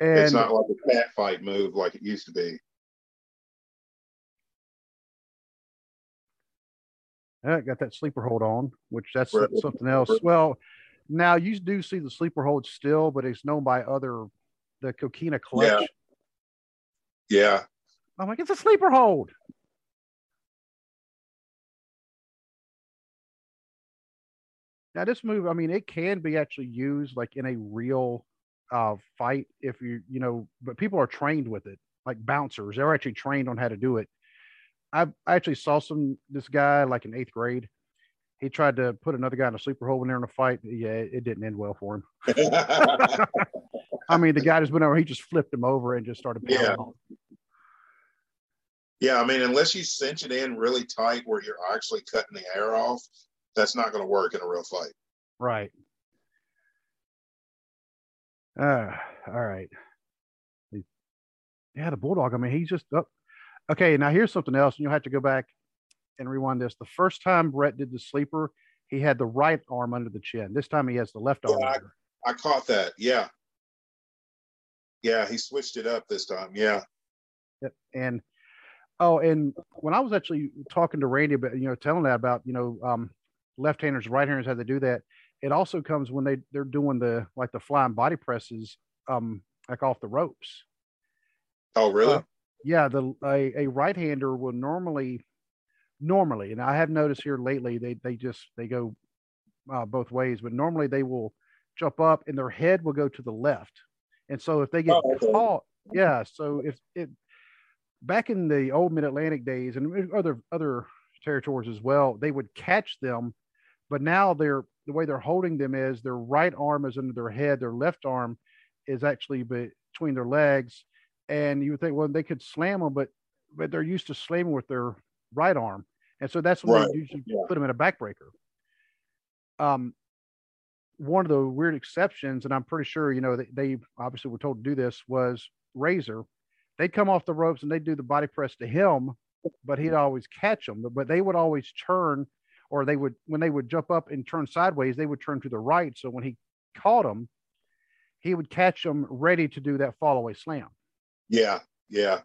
And it's not like a cat fight move like it used to be. uh, got that sleeper hold on, which that's Right. something else. Well, Now you do see the sleeper hold still, but it's known by other the coquina clutch. Yeah. yeah. I'm like, it's a sleeper hold. Now this move, I mean, it can be actually used like in a real uh, fight if you, you know, but people are trained with it, like bouncers. They're actually trained on how to do it. I, I actually saw some this guy like in eighth grade. He tried to put another guy in a sleeper hold when they're in a fight. Yeah, it didn't end well for him. I mean, the guy just went over. He just flipped him over and just started. Yeah. Yeah, I mean, unless you cinch it in really tight where you're actually cutting the air off, that's not going to work in a real fight. Right. Uh, all right. Yeah, the bulldog. I mean, he's just up. Oh, okay, now here's something else, and you'll have to go back and rewind this. The first time Bret did the sleeper, he had the right arm under the chin. This time he has the left arm. Yeah, I, I, caught that. Yeah. Yeah, he switched it up this time. Yeah. And oh, and when I was actually talking to Randy about, you know, telling that about, you know, um, left-handers, right-handers, how they do that. It also comes when they they're doing the like the flying body presses, um, like off the ropes. Oh, really? Uh, yeah, the a, a right-hander will normally normally, and I have noticed here lately they they just they go uh, both ways, but normally they will jump up and their head will go to the left, and so if they get oh, okay. caught, yeah. So if it back in the old Mid Atlantic days and other other territories as well, they would catch them but now they're the way they're holding them is their right arm is under their head, their left arm is actually between their legs. And you would think, well, they could slam them, but but they're used to slamming with their right arm, and so that's when right. they usually yeah. put them in a backbreaker. Um, one of the weird exceptions, and I'm pretty sure you know they, they obviously were told to do this was Razor. They'd come off the ropes and they'd do the body press to him, but he'd always catch them. But, but they would always turn or they would when they would jump up and turn sideways, they would turn to the right. So when he caught them, he would catch them ready to do that fall away slam. Yeah, yeah.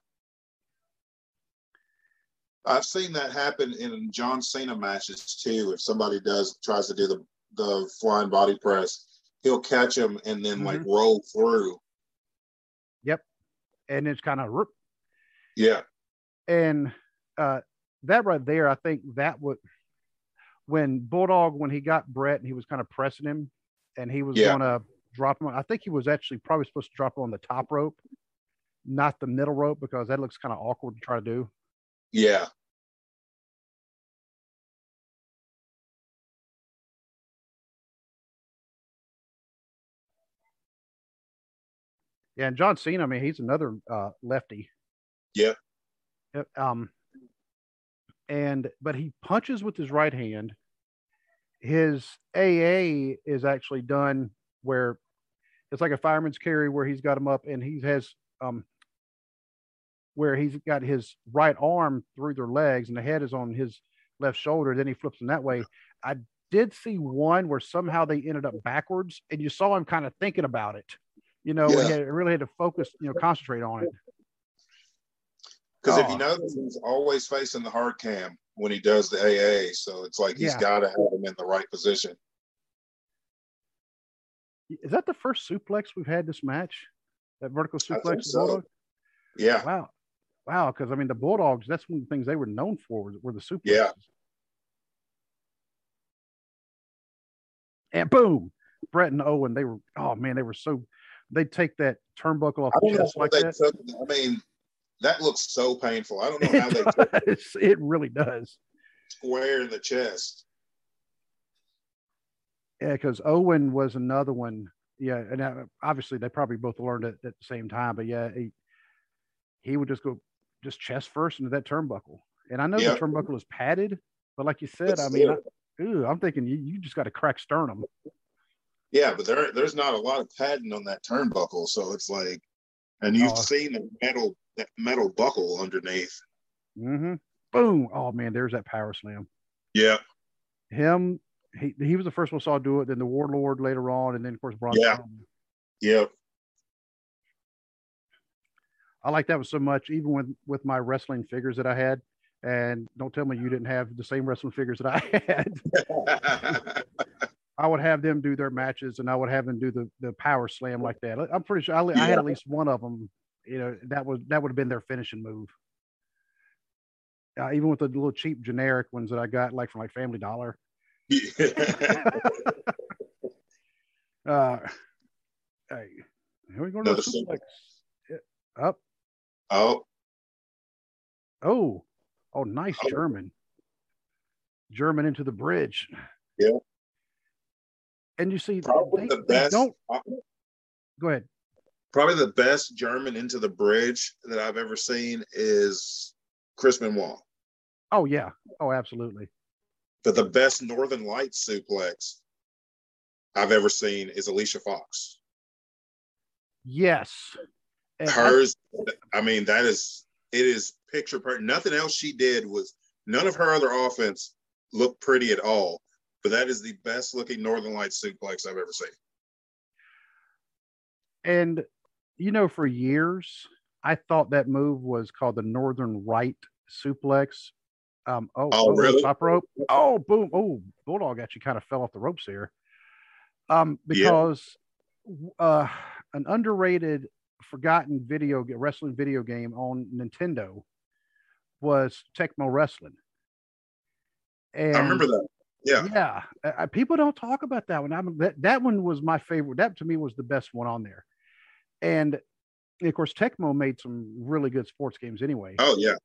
I've seen that happen in John Cena matches too. If somebody does tries to do the the flying body press, he'll catch him and then mm-hmm. like roll through. Yep, and it's kind of yeah. And uh, that right there, I think that would when Bulldog, when he got Bret and he was kind of pressing him and he was yeah. going to drop him, I think he was actually probably supposed to drop him on the top rope, not the middle rope, because that looks kind of awkward to try to do. Yeah. Yeah, and John Cena, I mean, he's another uh, lefty. Yeah. Um, and but he punches with his right hand. His AA is actually done where it's like a fireman's carry where he's got him up and he has um where he's got his right arm through their legs and the head is on his left shoulder. Then he flips them that way. I did see one where somehow they ended up backwards, and you saw him kind of thinking about it. You know, yeah. he really had to focus, you know, concentrate on it. Because oh. if you notice, he's always facing the hard cam when he does the AA. So it's like he's yeah. got to have him in the right position. Is that the first suplex we've had this match? That vertical suplex? So. Yeah. Wow. Wow. Because I mean, the Bulldogs, that's one of the things they were known for were, were the suplexes. Yeah. And boom, Bret and Owen, they were, oh man, they were so, they'd take that turnbuckle off the chest like that. Took, I mean, that looks so painful. I don't know how it they does. it really does. Square in the chest. Yeah, because Owen was another one. Yeah, and uh, obviously they probably both learned it at the same time. But yeah, he, he would just go just chest first into that turnbuckle. And I know the turnbuckle is padded, but like you said, I mean, I, ooh, I'm thinking you, you just got to crack sternum. Yeah, but there there's not a lot of padding on that turnbuckle, so it's like, and you've oh. seen the metal that metal buckle underneath. Mm-hmm. Boom! Oh man, there's that power slam. Yeah. Him. He he was the first one saw do it. Then the Warlord later on, and then of course Braun. Yeah. Yep. I like that one so much, even with with my wrestling figures that I had. And don't tell me you didn't have the same wrestling figures that I had. I would have them do their matches, and I would have them do the the power slam like that. I'm pretty sure I, I had at least one of them. You know, that was that would have been their finishing move. Uh, even with the little cheap generic ones that I got, like from like Family Dollar. uh, hey, here we go to suplex. Up. Oh. Oh. Oh, nice oh. German. German into the bridge. Yeah. And you see, probably they, the best. Don't, go ahead. Probably the best German into the bridge that I've ever seen is Chris Benoit. Oh yeah. Oh, absolutely. But the best Northern Lights suplex I've ever seen is Alicia Fox. Yes. And Hers, I, I mean, that is it is picture perfect. Nothing else she did was none of her other offense looked pretty at all. But that is the best looking Northern Lights suplex I've ever seen. And you know, for years, I thought that move was called the Northern Right suplex. Um, oh, oh, oh really? Top rope. Oh, boom. Oh, Bulldog actually kind of fell off the ropes here. Um, because yeah. uh, an underrated, forgotten video wrestling video game on Nintendo was Tecmo Wrestling. And I remember that. Yeah, yeah. Uh, people don't talk about that one. I mean, that that one was my favorite. That to me was the best one on there. And of course, Tecmo made some really good sports games anyway. Oh yeah,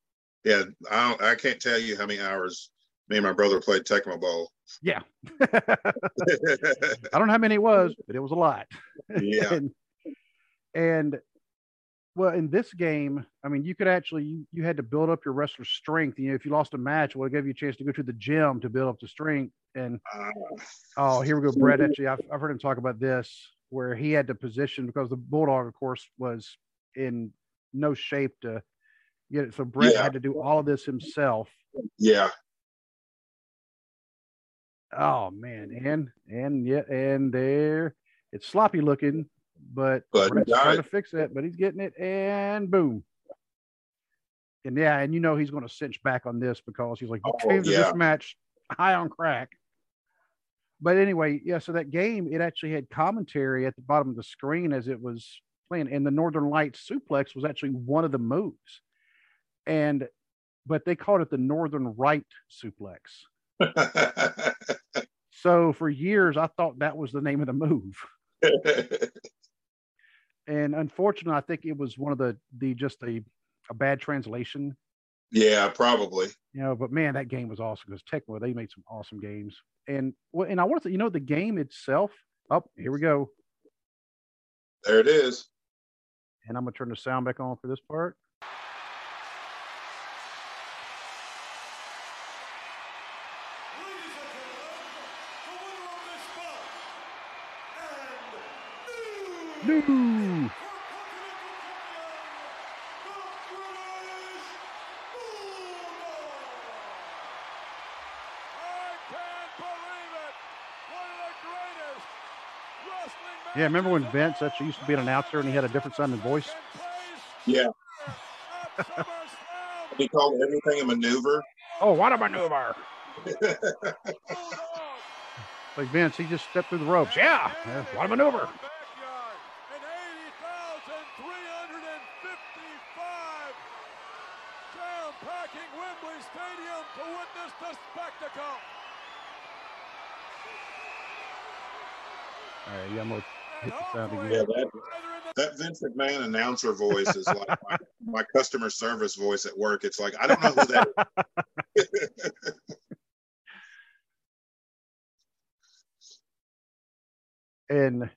yeah. I don't, I can't tell you how many hours me and my brother played Tecmo Bowl. Yeah. I don't know how many it was, but it was a lot. Yeah. and, and well, in this game, I mean, you could actually you, you had to build up your wrestler's strength. You know, if you lost a match, well, it gave you a chance to go to the gym to build up the strength. And oh, here we go, Bret. Actually, I've, I've heard him talk about this, where he had to position because the bulldog, of course, was in no shape to get it. So Bret yeah. had to do all of this himself. Yeah. Oh man, and and yeah, and there it's sloppy looking, but, but trying to fix that, but he's getting it, and boom. And yeah, and you know he's going to cinch back on this because he's like, you oh, came to yeah. this match high on crack. But anyway, yeah, so that game, it actually had commentary at the bottom of the screen as it was playing. And the Northern Lights suplex was actually one of the moves. And but they called it the Northern Right suplex. so for years, I thought that was the name of the move. and unfortunately, I think it was one of the the just a a bad translation. Yeah, probably. You know, but man, that game was awesome because Tecmo they made some awesome games. And well, and I want to, say, you know, the game itself. Up oh, here we go. There it is. And I'm gonna turn the sound back on for this part. No. Yeah, remember when Vince actually used to be an announcer and he had a different sounding voice? Yeah. he called everything a maneuver. Oh, what a maneuver! like Vince, he just stepped through the ropes. Yeah, what a maneuver! All right, yeah, I'm gonna hit the sound again. Yeah, that, that Vince McMahon announcer voice is like my, my, customer service voice at work. It's like I don't know who that is. and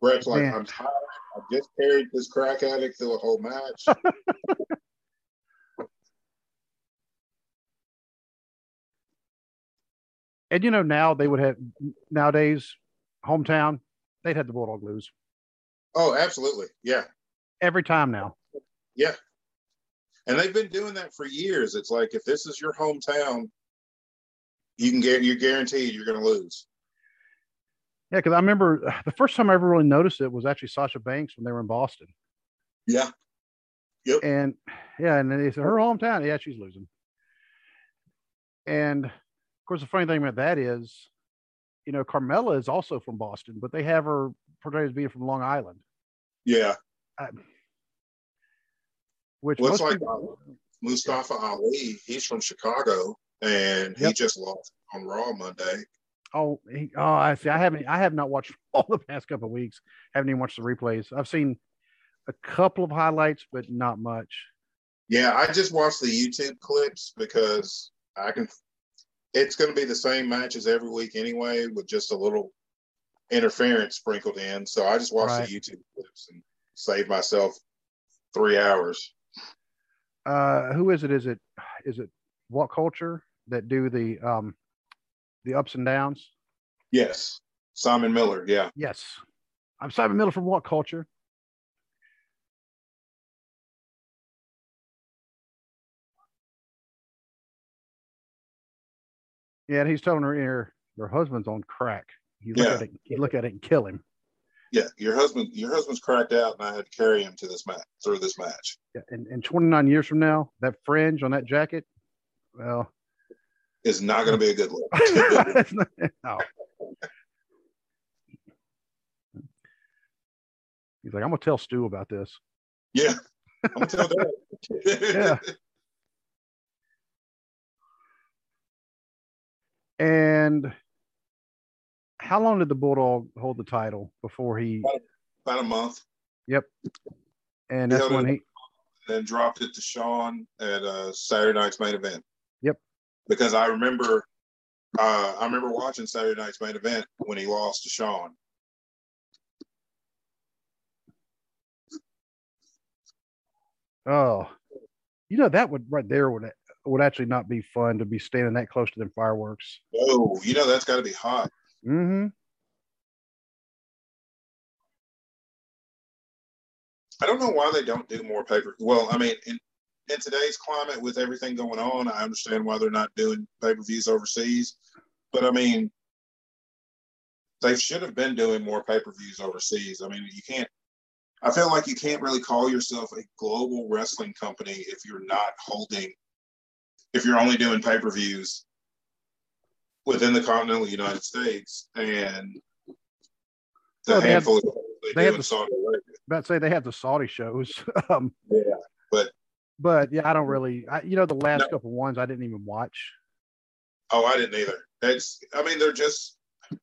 Bret's like, man. I'm tired. I just carried this crack addict through a whole match. and you know now they would have nowadays hometown, they'd have the Bulldog lose. Oh, absolutely. Yeah. Every time now. Yeah. And they've been doing that for years. It's like if this is your hometown, you can get you're guaranteed you're going to lose. Yeah, because I remember the first time I ever really noticed it was actually Sasha Banks when they were in Boston. Yeah. Yep. And yeah, and then they said her hometown. Yeah, she's losing. And of course, the funny thing about that is you know, Carmella is also from Boston, but they have her portrayed as being from Long Island. Yeah. I, which Looks like people- uh, Mustafa Ali. He's from Chicago, and he just lost on Raw Monday. oh, he, oh, I see. I haven't. I have not watched all the past couple of weeks. Haven't even watched the replays. I've seen a couple of highlights, but not much. Yeah, I just watched the YouTube clips because I can. It's going to be the same matches every week anyway, with just a little interference sprinkled in. So I just watched Right. the YouTube clips and saved myself three hours. Uh, who is it? Is it is it what culture that do the um the ups and downs? Yes, Simon Miller. Yeah, Yes, I'm Simon Miller from WhatCulture. Yeah, and he's telling her her, her husband's on crack. You look Yeah. at it, you look at it and kill him. yeah. Your husband, your husband's cracked out, and I had to carry him to this match through this match. Yeah, and, and 29 years from now, that fringe on that jacket, well, It's not going to be a good look. no. He's like, I'm gonna tell Stu about this. yeah, I'm gonna tell that. Yeah. And how long did the Bulldog hold the title before he? About a month. Yep. And that's when he. then dropped it to Shawn at uh, Saturday night's main event. Yep. Because I remember, uh, I remember watching Saturday night's main event when he lost to Shawn. Oh, you know that would right there would would actually not be fun to be standing that close to them fireworks. Oh, you know that's got to be hot. Mm-hmm. I don't know why they don't do more paper. Well, I mean, in in today's climate with everything going on, I understand why they're not doing pay per views overseas. But I mean, they should have been doing more pay per views overseas. I mean, you can't. I feel like you can't really call yourself a global wrestling company if you're not holding, if you're only doing pay per views within the continental United States and the Well, have- handful of they, they have the- Saudi Arabia. About say they have the Saudi shows. um, Yeah, but but yeah, I don't really. I, you know, the last No. couple ones I didn't even watch. Oh, I didn't either. It's, I mean, they're just, they're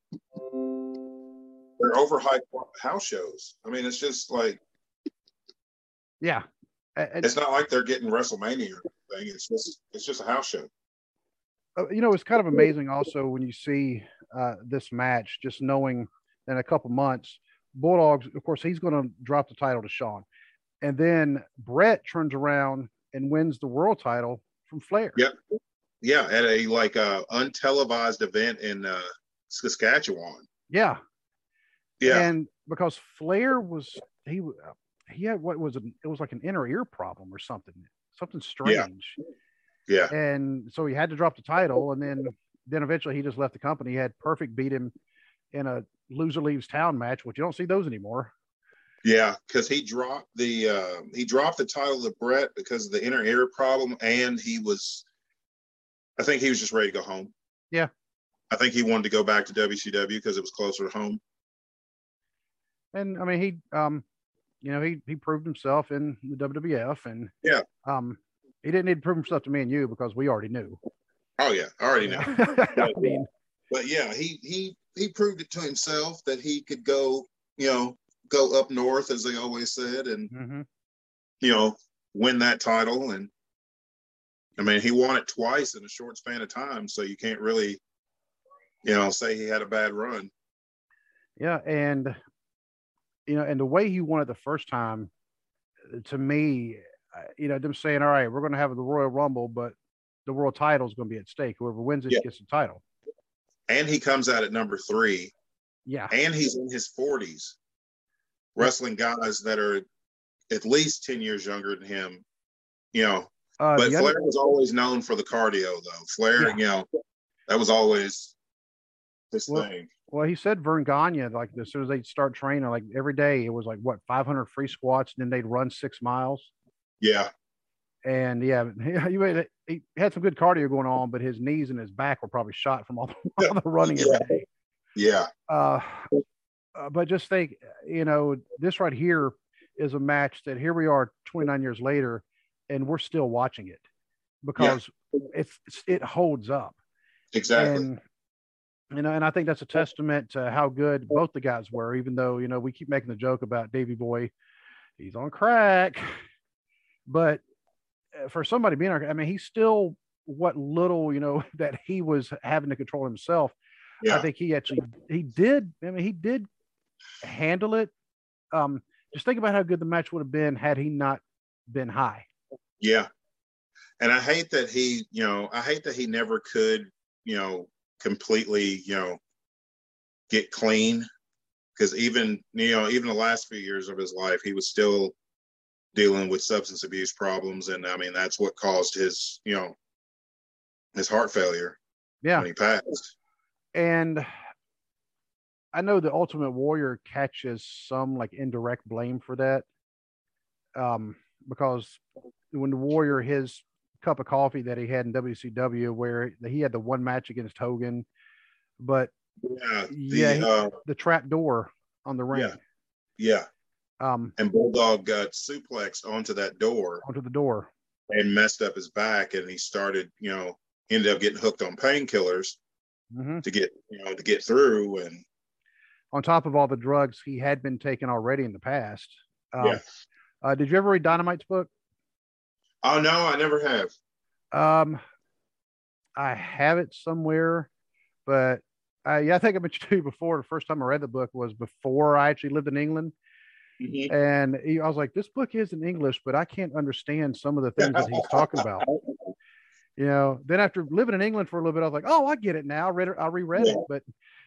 overhyped house shows. I mean, it's just like, Yeah, and, it's not like they're getting WrestleMania or anything. It's just, it's just a house show. Uh, you know, it's kind of amazing also when you see uh, this match, just knowing in a couple months, Bulldogs, of course, he's going to drop the title to Shawn. And then Bret turns around and wins the world title from Flair. Yep. Yeah. At a like uh, untelevised event in uh, Saskatchewan. Yeah. Yeah. And because Flair was, he, he had what was it? It was like an inner ear problem or something, something strange. yeah. And so he had to drop the title and then then eventually he just left the company he had perfect beat him in a loser leaves town match which you don't see those anymore Yeah. Cause he dropped the, uh, he dropped the title to Bret because of the inner ear problem. And he was, I think he was just ready to go home. Yeah. I think he wanted to go back to WCW because it was closer to home. and i mean he um you know he he proved himself in the wwf and Yeah. um he didn't need to prove himself to me and you because we already knew Oh yeah, I already know. i mean But yeah, he he he proved it to himself that he could go, you know, go up north as they always said, and mhm. you know, win that title. And I mean, he won it twice in a short span of time, so you can't really, you know, say he had a bad run. yeah and you know and the way he won it the first time to me you know them saying all right we're going to have the royal rumble but the world title is going to be at stake whoever wins it Yeah. gets the title And he comes out at number three, yeah and he's in his forties, wrestling guys that are at least ten years younger than him. You know, Uh, but the other- Flair was always known for the cardio, though. Flair, Yeah. you know, that was always his Well, thing. well, he said Verne Gagne, like as soon as they'd start training, like every day it was like what 500 free squats, and then they'd run six miles. Yeah, And yeah, he, he, he had some good cardio going on, but his knees and his back were probably shot from all the, all the running every day. Yeah. Uh, uh, but just think, you know, this right here is a match that here we are 29 years later, and we're still watching it because yeah. it's, it holds up. Exactly. And, you know, and I think that's a testament to how good both the guys were, even though, you know, we keep making the joke about Davy Boy, he's on crack. But uh, for somebody being, I mean, he's still what little, you know, that he was having to control himself. Yeah. I think he actually, he did, I mean, he did handle it. Um, just think about how good the match would have been had he not been high. Yeah. And I hate that he, you know, I hate that he never could, you know, completely, you know, get clean. Because even, you know, even the last few years of his life, he was still dealing with substance abuse problems. And I mean, that's what caused his, you know, his heart failure. Yeah. When he passed. And I know the Ultimate Warrior catches some like indirect blame for that. Um, because when the Warrior, his cup of coffee that he had in WCW, where he had the one match against Hogan, but yeah, the, yeah, uh, the trap door on the ring. Yeah. yeah. Um, and Bulldog got suplexed onto that door, onto the door, and messed up his back, and he started, you know, ended up getting hooked on painkillers mm-hmm. to get, you know, to get through, and on top of all the drugs he had been taking already in the past. Um, yeah. Uh, did you ever read Dynamite's book? Oh no, I never have. Um, I have it somewhere, but uh, yeah, I think I mentioned to you before. The first time I read the book was before I actually lived in England, mm-hmm. and he, I was like, "This book is in English, but I can't understand some of the things that he's talking about." You know. Then after living in England for a little bit, I was like, "Oh, I get it now." I read it. I reread yeah. it, but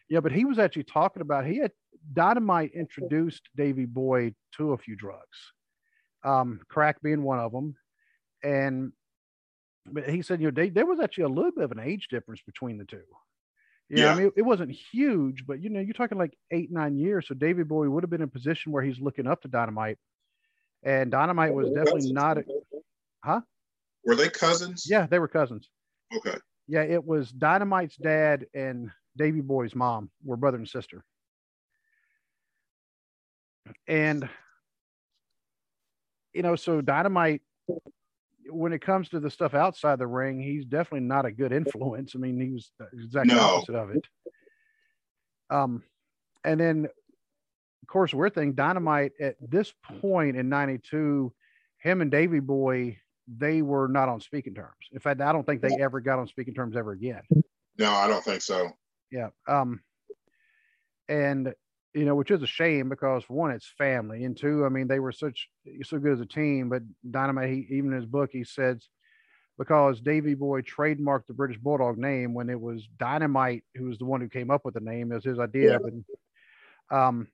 yeah, but he was actually talking about he had Dynamite introduced Davy Boy to a few drugs, um, crack being one of them, and but he said you know they, there was actually a little bit of an age difference between the two. You yeah, I mean it, wasn't huge, but you know you're talking like eight nine years, so Davy Boy would have been in a position where he's looking up to Dynamite, and Dynamite was definitely not, a, huh? Were they cousins? Yeah, they were cousins. Okay. Yeah, it was Dynamite's dad and Davy Boy's mom were brother and sister. And, you know, so Dynamite, when it comes to the stuff outside the ring, he's definitely not a good influence. I mean, he was exactly no. opposite of it. Um, and then, of course, we're thing, Dynamite at this point in 92, him and Davy Boy, they were not on speaking terms. In fact, I don't think they ever got on speaking terms ever again. No, I don't think so yeah. Um, and you know, which is a shame because for one, it's family, and two, I mean, they were such so good as a team. But Dynamite, he, even in his book, he says because Davy Boy trademarked the British Bulldog name when it was Dynamite who was the one who came up with the name. It was his idea, yeah. and um,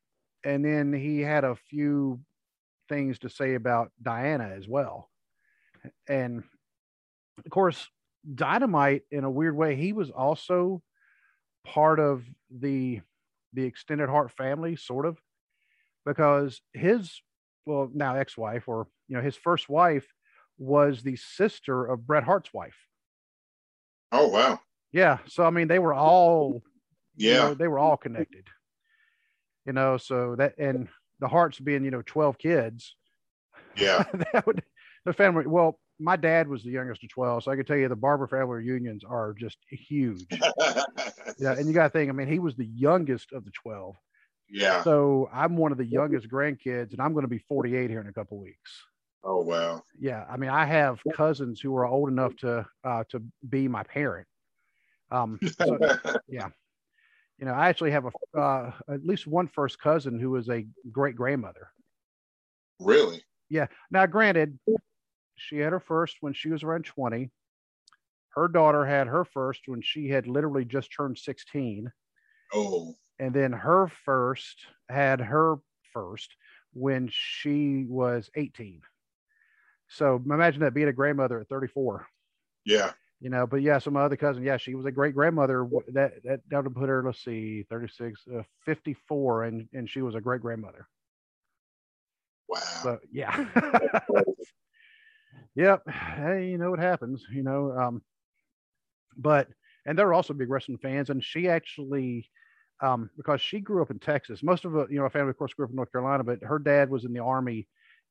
and then he had a few things to say about Diana as well, and of course, Dynamite in a weird way, he was also part of the the extended Hart family, sort of, because his well now ex-wife or you know his first wife was the sister of Bret Hart's wife. Oh wow! Yeah, so I mean they were all yeah you know, they were all connected. You know, so that and the Harts being you know twelve kids. Yeah, that would the family. Well, my dad was the youngest of 12, so I can tell you the Barber family reunions are just huge. yeah, and you got to think, I mean, he was the youngest of the 12. Yeah. So I'm one of the youngest grandkids, and I'm going to be 48 here in a couple weeks. Oh wow. Yeah, I mean, I have cousins who are old enough to uh, to be my parent. Um, so, yeah. You know, I actually have a uh, at least one first cousin who is a great grandmother. Really? Yeah. Now, granted, she had her first when she was around 20. Her daughter had her first when she had literally just turned 16. Oh. And then her first had her first when she was 18. So imagine that being a grandmother at 34. Yeah. You know, but yeah, so my other cousin, yeah, she was a great grandmother. That that that would put her, let's see, 36, uh, 54, and and she was a great grandmother. Wow. So yeah. Yep. Hey, you know what happens, you know. Um, but and they're also big wrestling fans, and she actually um, because she grew up in Texas. Most of it, you know, our family, of course, grew up in North Carolina, but her dad was in the army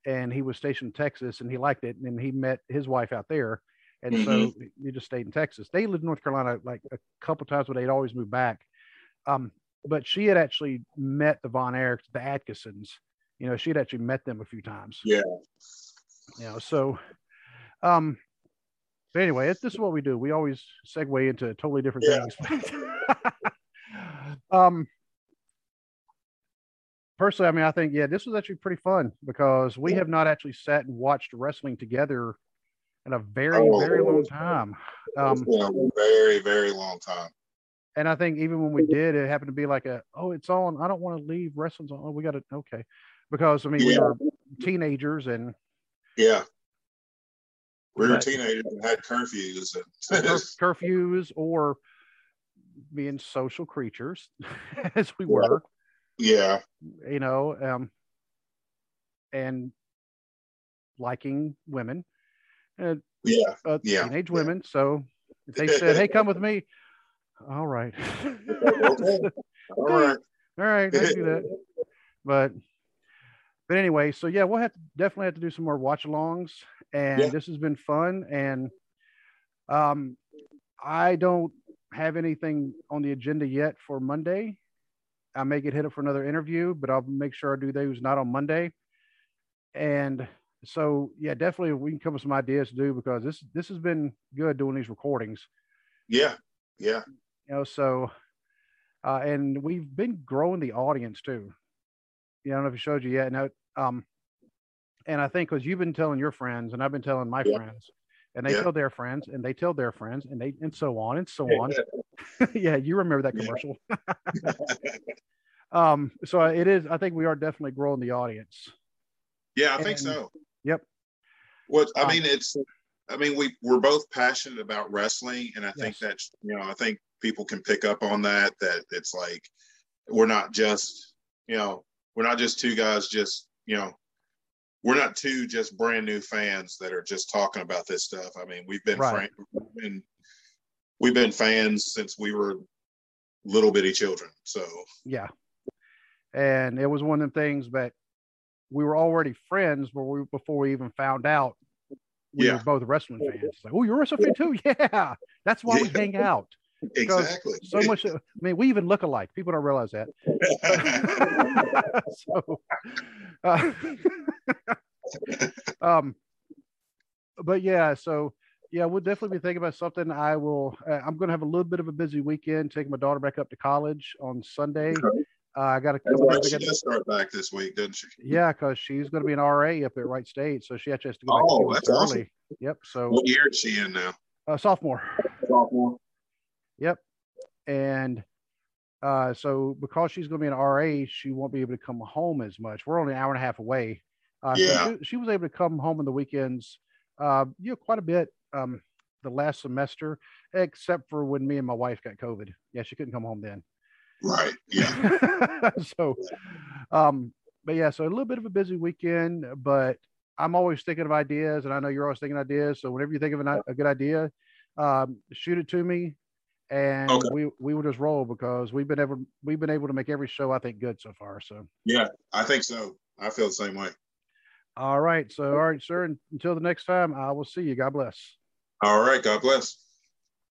and he was stationed in Texas and he liked it. And he met his wife out there. And mm-hmm. so he just stayed in Texas. They lived in North Carolina like a couple times, but they'd always move back. Um, but she had actually met the Von Erichs, the Adkissons. You know, she had actually met them a few times. Yeah. You know, so um, but anyway, this is what we do. We always segue into totally different yeah. things. um, personally, I mean, I think yeah, this was actually pretty fun because we yeah. have not actually sat and watched wrestling together in a very, oh, very long time. Um, very, very long time. And I think even when we did, it happened to be like a, oh, it's on. I don't want to leave wrestling's on. Oh, we got to okay, because I mean, yeah. we were teenagers and yeah, we were teenagers and had curfews. And curfews or being social creatures as we were. Yeah. You know, um, and liking women. And, yeah. Uh, yeah. Teenage yeah. women. So if they said, hey, come with me. All right. okay. All right. All right. Let's do that. But but anyway, so yeah, we'll have to definitely have to do some more watch alongs, and yeah. this has been fun. And um, I don't have anything on the agenda yet for Monday. I may get hit up for another interview, but I'll make sure I do those not on Monday. And so, yeah, definitely we can come with some ideas to do because this this has been good doing these recordings. Yeah, yeah. You know, so uh, and we've been growing the audience too. Yeah, I don't know if it showed you yet. No, um, and I think because you've been telling your friends, and I've been telling my yeah. friends, and they yeah. tell their friends, and they tell their friends, and they and so on and so on. yeah, you remember that commercial. um, so it is. I think we are definitely growing the audience. Yeah, I and, think so. Yep. What I um, mean, it's. I mean, we we're both passionate about wrestling, and I think yes. that's you know I think people can pick up on that. That it's like we're not just you know we're not just two guys just you know we're not two just brand new fans that are just talking about this stuff i mean we've been right. we've been we've been fans since we were little bitty children so yeah and it was one of the things that we were already friends before we, before we even found out we yeah. were both wrestling fans. Like, oh, you're a wrestling fan too? Yeah, that's why yeah. we hang out. Exactly. So much. I mean, we even look alike. People don't realize that. so, uh, um, but yeah. So yeah, we'll definitely be thinking about something. I will. Uh, I'm going to have a little bit of a busy weekend, taking my daughter back up to college on Sunday. Uh, I got a couple right. She does start back this week, doesn't she? Yeah, because she's going to be an RA up at Wright State, so she actually has to go back oh, that's early. Awesome. Yep. So what year is she in now? Uh, sophomore. Sophomore. Yep. And uh, so because she's going to be an RA, she won't be able to come home as much. We're only an hour and a half away. Uh, yeah. So she, she, was able to come home on the weekends, uh, you know, quite a bit um, the last semester, except for when me and my wife got COVID. Yeah, she couldn't come home then. Right. Yeah. so, um, but yeah, so a little bit of a busy weekend, but I'm always thinking of ideas, and I know you're always thinking ideas. So whenever you think of an, a good idea, um, shoot it to me and okay. we we would just roll because we've been able we've been able to make every show I think good so far. So yeah, I think so. I feel the same way. All right. So all right, sir. Until the next time, I will see you. God bless. All right. God bless.